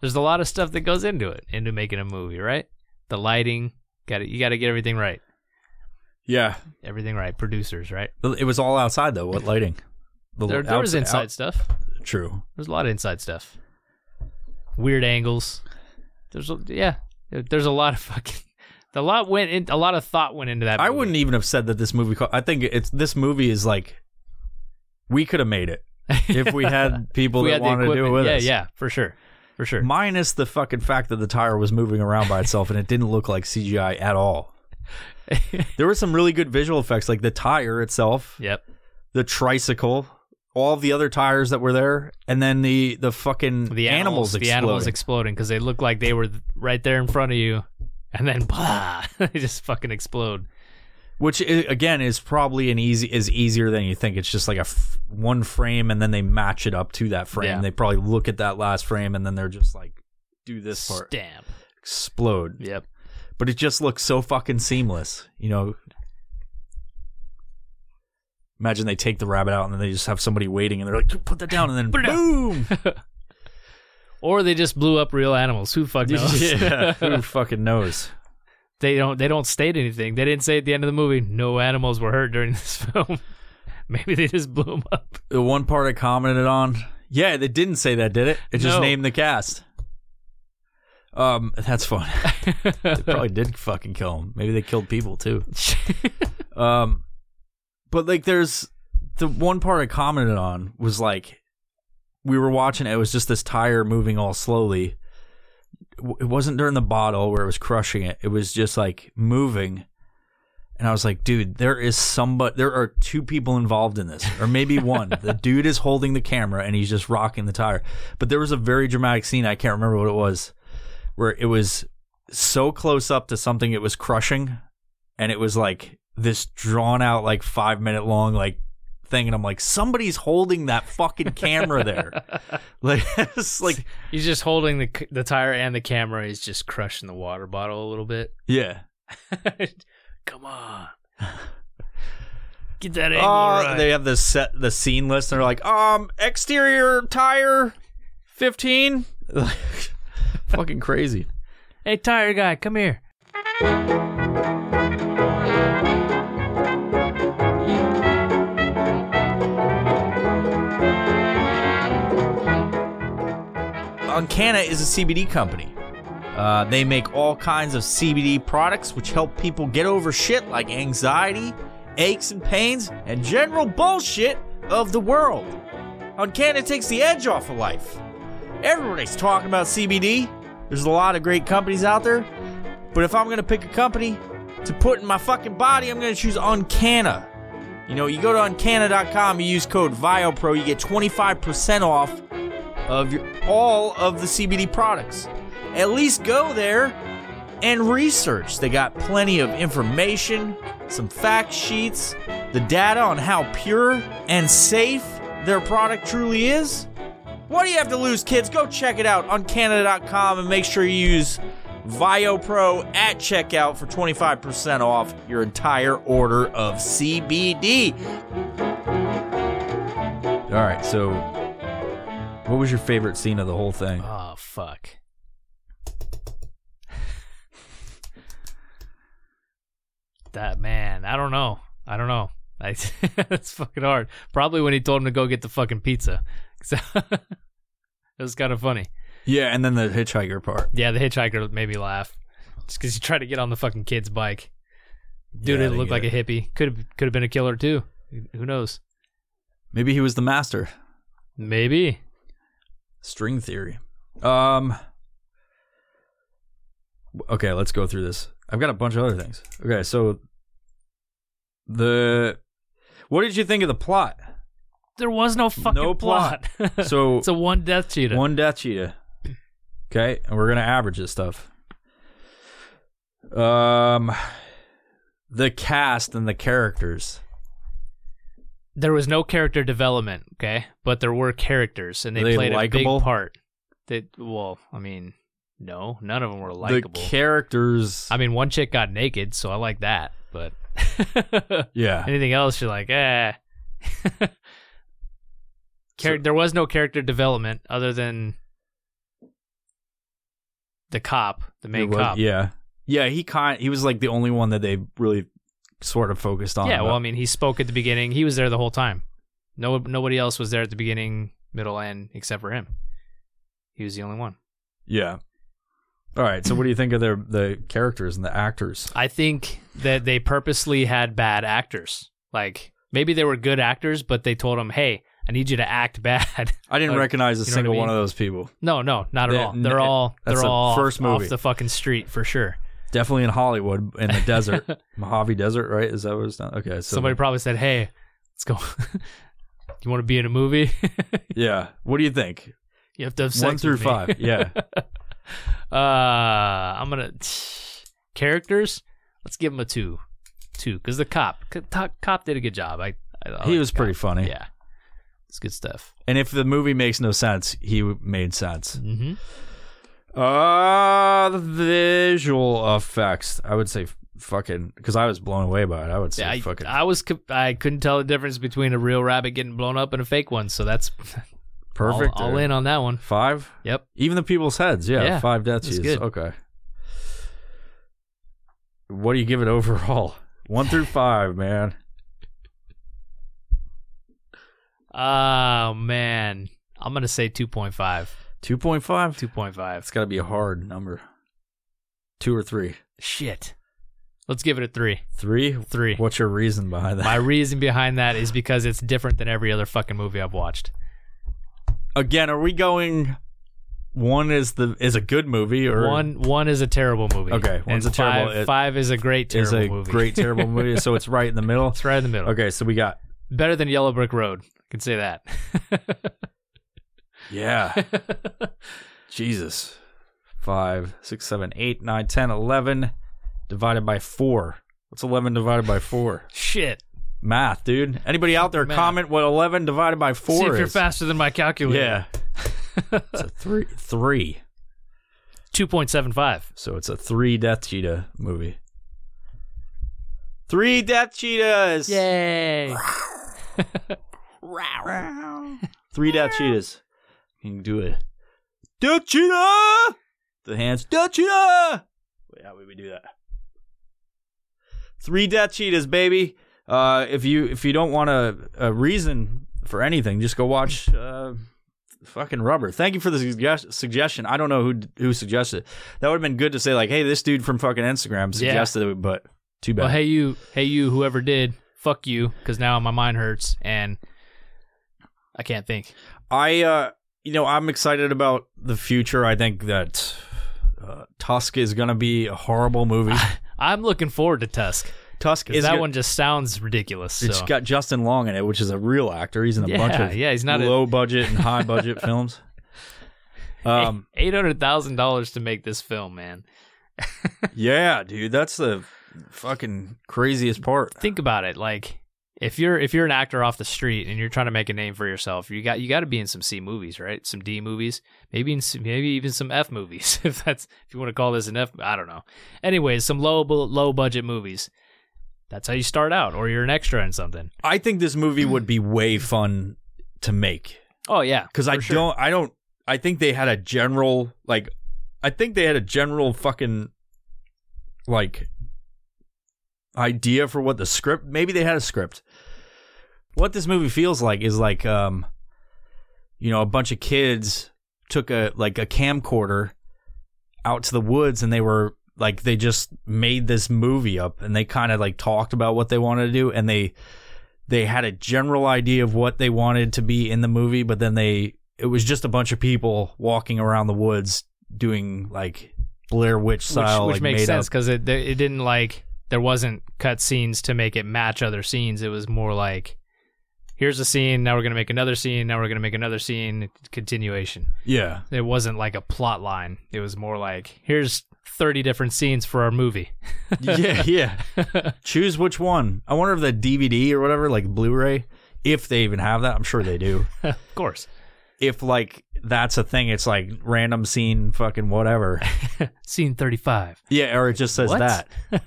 There's a lot of stuff that goes into it, into making a movie, right? The lighting. Got You got to get everything right. Yeah, Everything right. Producers, right? it was all outside though. What lighting? The There, there was inside out- stuff. true. There's a lot of inside stuff. Weird angles. There's a, yeah. There's a lot of fucking. A lot went in. A lot of thought went into that. I wouldn't even have said that this movie. co- I think it's this movie is like we could have made it if we had people We that wanted to do it with yeah, us. yeah, for sure, for sure. Minus the fucking fact that the tire was moving around by itself and it didn't look like CGI at all. There were some really good visual effects, like the tire itself, yep. the tricycle, all of the other tires that were there, and then the the fucking The animals, the animals exploding. exploding because they looked like they were right there in front of you, and then bah, they just fucking explode. which again is probably an easy is easier than you think. It's just like a f- one frame, and then they match it up to that frame. Yeah. They probably look at that last frame, and then they're just like, do this part, Stamp. explode. Yep. But it just looks so fucking seamless, you know. Imagine they take the rabbit out and then they just have somebody waiting and they're like, put that down and then boom. Or they just blew up real animals. Who fuck knows? yeah, who fucking knows? they don't. They don't state anything. They didn't say at the end of the movie no animals were hurt during this film. Maybe they just blew them up. The one part I commented on, Yeah, they didn't say that, did it? It just No. named the cast. Um, that's fun. they probably did fucking kill him. Maybe they killed people too. Um, but like, there's the one part I commented on was like, we were watching it. It was just this tire moving all slowly. It wasn't during the bottle where it was crushing it. It was just like moving. And I was like, dude, there is somebody, there are two people involved in this, or maybe one. the dude is holding the camera and he's just rocking the tire. But there was a very dramatic scene. I can't remember what it was, where it was so close up to something it was crushing. And it was like this drawn out, like five minute long, like thing. And I'm like, somebody's holding that fucking camera there. like, it's like, He's just holding the the tire and the camera. He's just crushing the water bottle a little bit. yeah. Come on, get that angle Oh, right. they have this set the scene list. And they're like, um, exterior tire, fifteen. Fucking crazy. hey, tire guy, come here. Uncanna is a CBD company. Uh, they make all kinds of CBD products which help people get over shit like anxiety, aches and pains, and general bullshit of the world. Uncanna takes the edge off of life. Everybody's talking about CBD. There's a lot of great companies out there. But if I'm to pick a company to put in my fucking body, I'm to choose Uncanna. You know, you go to uncanna.com, you use code VIOPRO, you get 25% off of your, all of the CBD products. At least go there and research. They got plenty of information, some fact sheets, the data on how pure and safe their product truly is. What do you have to lose, kids? Go check it out on uncanna.com and make sure you use VioPro at checkout for 25% off your entire order of CBD. All right, so what was your favorite scene of the whole thing? Oh fuck. that man, I don't know. I don't know. I, it's fucking hard. Probably when he told him to go get the fucking pizza. it was kind of funny. Yeah, and then the hitchhiker part. Yeah, the hitchhiker made me laugh. Just because he tried to get on the fucking kid's bike. Dude, Yeah, it looked like a hippie. Could have could have been a killer too. Who knows? Maybe he was the master. Maybe. String theory. Um. Okay, let's go through this. I've got a bunch of other things. Okay, so the what did you think of the plot? There was no fucking No plot. So it's a one death cheetah. one death cheetah. Okay, and we're gonna average this stuff. Um, the cast and the characters. There was no character development, okay, but there were characters, and they, Were they played a likable? big part. They well, I mean, no, none of them were likable. The characters. I mean, one chick got naked, so I like that, but yeah, anything else, you're like, eh. Char- So- there was no character development other than the cop, the main was- cop. Yeah, yeah. He kind. He was like the only one that they really sort of focused on. Yeah, well, I mean, he spoke at the beginning. He was there the whole time. No, nobody else was there at the beginning, middle, end except for him. He was the only one. yeah. All right. So, what do you think of their the characters and the actors? I think that they purposely had bad actors. Like maybe they were good actors, but they told them, "Hey, I need you to act bad." I didn't Like, recognize a what I single mean? one of those people. no, no, not at They- all. They're all they're all first off movie. the fucking street for sure. Definitely in Hollywood, in the desert, Mojave Desert, right? Is that what it's done? Okay. So Somebody probably said, "Hey, let's go. you want to be in a movie? yeah. What do you think? you have to have sex One through with me." five. Yeah. Uh, I'm gonna characters. Let's give him a two, two, because the cop, c- to- cop did a good job. I, I, I he like was the pretty cop. funny. Yeah, it's good stuff. And if the movie makes no sense, he w- made sense. Mm-hmm. Uh, the visual effects. I would say fucking because I was blown away by it. I would say Yeah, I, fucking I was I couldn't tell the difference between a real rabbit getting blown up and a fake one. So that's perfect. All, all in on that one. Five. Yep. Even the people's heads. Yeah. Yeah, five death that's Okay. What do you give it overall? One through five, man. Oh man, I'm gonna say 2.5. 2.5? 2.5. It's got to be a hard number. Two or three? Shit. Let's give it a three. Three? Three. What's your reason behind that? My reason behind that is because it's different than every other fucking movie I've watched. Again, are we going? One is the is a good movie, or One one is a terrible movie. Okay, one's and a terrible- Five, it- five is a great is terrible a movie. great terrible movie. So it's right in the middle. it's right in the middle. Okay, so we got Better than Yellow Brick Road. I can say that. yeah, Jesus, five, six, seven, eight, nine, ten, eleven, divided by four. What's eleven divided by four? Shit. Math, dude. Anybody out there Math. comment what eleven divided by four See if is? you're faster than my calculator. Yeah, it's a three. Three. 2.75. So it's a three Death Cheetah movie. Three Death Cheetahs. Yay. Three Death Cheetahs. You can do it. Cheetah. The hands. Cheetah. Wait, how would we do that? Three Death Cheetahs, baby. Uh, if you if you don't want a, a reason for anything, just go watch uh, fucking Rubber. Thank you for the suggest- suggestion. I don't know who who suggested it. That would have been good to say like, hey, this dude from fucking Instagram Yeah. suggested it, but too bad. Well, hey you, hey you, whoever did, fuck you, because now my mind hurts and I can't think. I, uh, you know, I'm excited about the future. I think that uh, Tusk is going to be a horrible movie. I'm looking forward to Tusk Tusk is that go- one just sounds ridiculous. It's so. got Justin Long in it, which is a real actor. He's in a yeah, bunch of yeah, he's not low budget and high budget films. Um, eight hundred thousand dollars to make this film, man. yeah, dude, that's the fucking craziest part. Think about it, like. If you're if you're an actor off the street and you're trying to make a name for yourself, you got you got to be in some C movies, right? Some D movies, maybe in some, maybe even some F movies, if that's if you want to call this an F. I don't know. Anyways, some low low budget movies. That's how you start out, or you're an extra in something. I think this movie would be way fun to make. Oh yeah, because I sure. don't, I don't, I think they had a general like, I think they had a general fucking like idea for what the script. Maybe they had a script. What this movie feels like is like, um, you know, a bunch of kids took a like a camcorder out to the woods and they were like they just made this movie up and they kind of like talked about what they wanted to do and they they had a general idea of what they wanted to be in the movie, but then they it was just a bunch of people walking around the woods doing like Blair Witch style, which like makes made sense because it it didn't like there wasn't cut scenes to make it match other scenes. It was more like here's a scene, now we're gonna make another scene, now we're gonna make another scene, continuation. Yeah, It wasn't like a plot line. It was more like here's thirty different scenes for our movie. yeah, yeah. Choose which one. I wonder if the DVD or whatever, like Blu-ray, if they even have that. I'm sure they do. of course, if like that's a thing, it's like random scene, fucking whatever. scene thirty five. Yeah, or it just says What?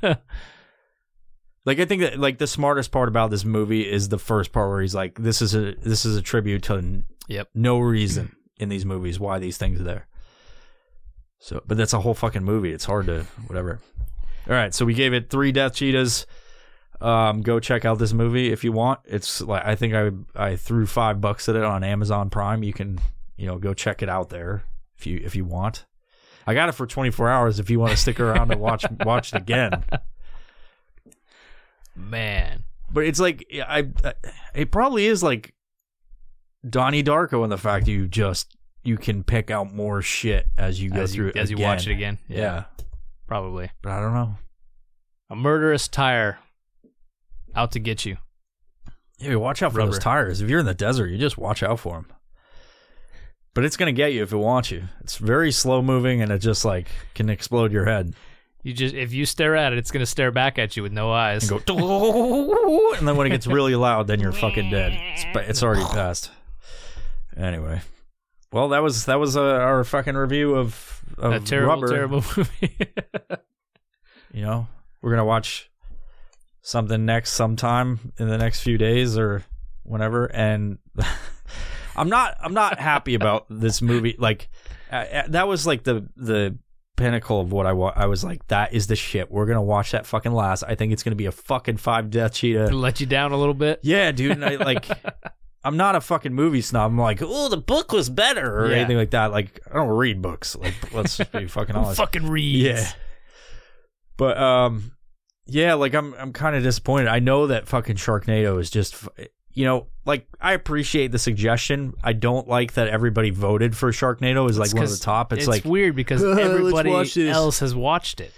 that. Like I think that like the smartest part about this movie is the first part where he's like, "This is a this is a tribute to n- Yep. no reason in these movies why these things are there." So, but that's a whole fucking movie. It's hard to whatever. All right, so we gave it three Death Cheetahs. Um, go check out this movie if you want. It's like I think I I threw five bucks at it on Amazon Prime. You can you know go check it out there if you if you want. I got it for 24 hours if you want to stick around and watch watch it again. Man, But it's like I, I it probably is like Donnie Darko in the fact you just you can pick out more shit as you go as through you it as you watch it again. again, Yeah. probably but I don't know. a murderous tire out to get you. Yeah, watch out for those tires. If you're in the desert, you just watch out for them. But it's gonna get you if it wants you. It's very slow moving and it just like can explode your head You just if you stare at it, it's gonna stare back at you with no eyes. and go. and then when it gets really loud, then you're fucking dead. It's, it's already passed. Anyway, well, that was that was uh, our fucking review of, of a terrible, Rubber. terrible movie. You know, we're gonna watch something next sometime in the next few days or whenever, and I'm not I'm not happy about this movie. Like uh, uh, that was like the the pinnacle of what I wa- I was like that is the shit. We're gonna watch that fucking last. I think it's gonna be a fucking five death cheetah. Let you down a little bit. Yeah, dude. And I like I'm not a fucking movie snob. I'm like, oh, the book was better or Yeah. anything like that. Like, I don't read books. Like, let's just be fucking honest. fucking read. Yeah. But um, yeah, like I'm I'm kind of disappointed. I know that fucking Sharknado is just, you know, like I appreciate the suggestion. I don't like that everybody voted for Sharknado is like one of the top. It's, It's, like, weird because "Uh, everybody watch else has watched it.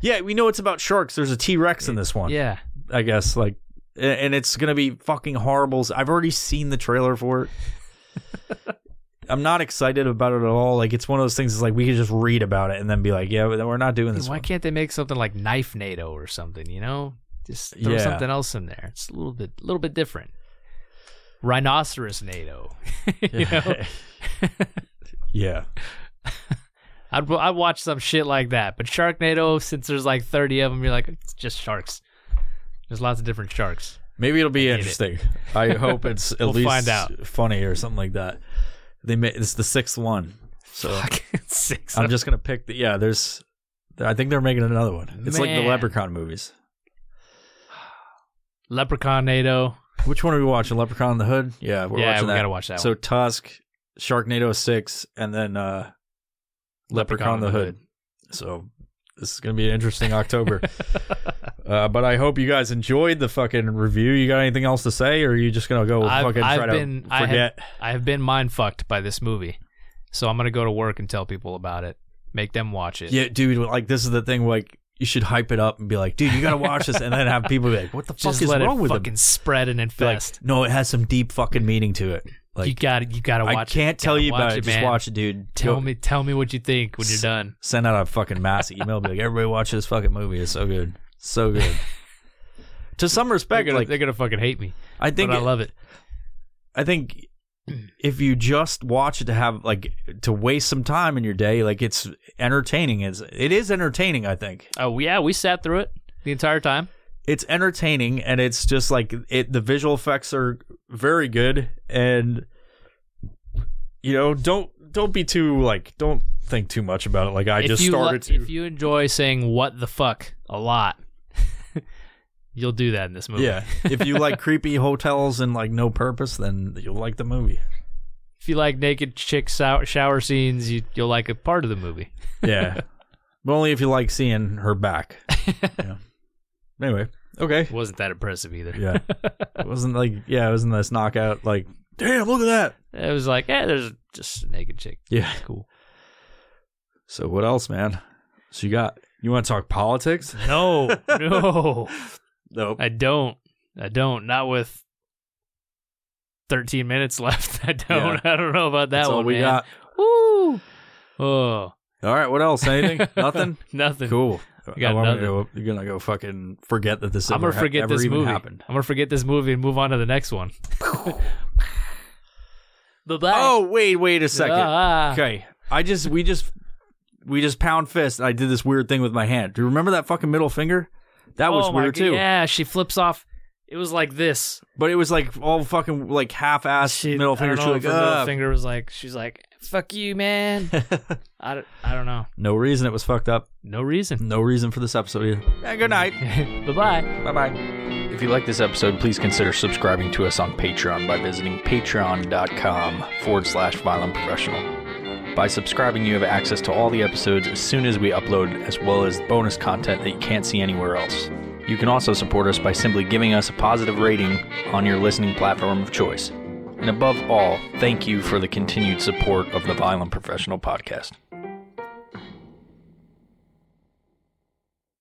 yeah, we know it's about sharks. There's a T Rex in this one. Yeah. I guess like, and it's gonna be fucking horrible. I've already seen the trailer for it. I'm not excited about it at all. Like it's one of those things. It's like we could just read about it and then be like, yeah, we're not doing this. Why one. can't they make something like Knife NATO or something? You know, just throw Yeah. something else in there. It's a little bit, a little bit different. Rhinoceros NATO. you know, yeah. I'd I'd watch some shit like that. But Sharknado, since there's like 30 of them, you're like, it's just sharks. There's lots of different sharks. Maybe it'll be hate it. interesting. I hope it's at We'll least find out. funny or something like that. They made it's the sixth one, so six. I'm just gonna pick the yeah. There's, I think they're making another one. It's like the Man. Leprechaun movies. Leprechaun NATO. Which one are we watching? Leprechaun in the Hood. Yeah, we're yeah, watching we that. gotta watch that so one. Tusk, Sharknado six, and then uh, Leprechaun in the Hood. So this is gonna be an interesting October. uh, but I hope you guys enjoyed the fucking review. You got anything else to say, or are you just gonna go I've- fucking try I've been- to I have- forget? I have been mind fucked by this movie, so I'm gonna go to work and tell people about it. Make them watch it. Yeah, dude. Like this is the thing. Like you should hype it up and be like, dude, you gotta watch this, and then have people be like, what the Just fuck is let wrong it with fucking him? spread and Be like, infest. no, it has some deep fucking meaning to it. Like you got to You got to watch. I can't tell you about it. Just watch it, dude. Tell Go- me. Tell me what you think when you're done. Send out a fucking mass email. Be like, everybody watch this fucking movie. It's so good, so good. to some They're respect, gonna, like they're gonna fucking hate me, I think but I love it. I think if you just watch it to have like to waste some time in your day, like it's entertaining. Is it is entertaining? I think Oh yeah, we sat through it the entire time. It's entertaining, and it's just like it. The visual effects are very good, and you know, don't don't be too like don't think too much about it. Like I if just started to. if you enjoy saying "what the fuck" a lot, you'll do that in this movie. yeah, if you like creepy hotels and like no purpose, then you'll like the movie. If you like naked chick shower, shower scenes, you, you'll like a part of the movie. Yeah, but only if you like seeing her back. yeah. Anyway, okay. Wasn't that impressive either. Yeah. It wasn't like yeah, it wasn't this knockout like damn, look at that. It was like, yeah, there's just a naked chick. Yeah. Cool. So what else, man? So you got you want to talk politics? No, no, Nope. I don't. I don't. Not with 13 minutes left. I don't. I don't know about that That's one. all we man. got. Woo. Oh, All right, what else? Anything? Nothing? nothing. Cool. Got I'm gonna nothing. go, you're gonna go fucking forget that this I'm gonna forget ever this even movie. happened. I'm gonna forget this movie and move on to the next one. Bye bye. Oh, wait, wait a second. Ah. Okay. I just we just we just pound fist. I did this weird thing with my hand. Do you remember that fucking middle finger? That was oh weird God. too. Yeah, she flips off. It was like this. But it was like all fucking like half ass She, middle finger. She like, middle finger was like, she's like, "Fuck you, man." I, don't, I don't know. No reason it was fucked up. No reason. No reason for this episode either. Yeah, good night. bye bye. bye bye. If you like this episode, please consider subscribing to us on Patreon by visiting patreon.com forward slash violent professional. By subscribing, you have access to all the episodes as soon as we upload, as well as bonus content that you can't see anywhere else. You can also support us by simply giving us a positive rating on your listening platform of choice. And above all, thank you for the continued support of the Violent Professional Podcast.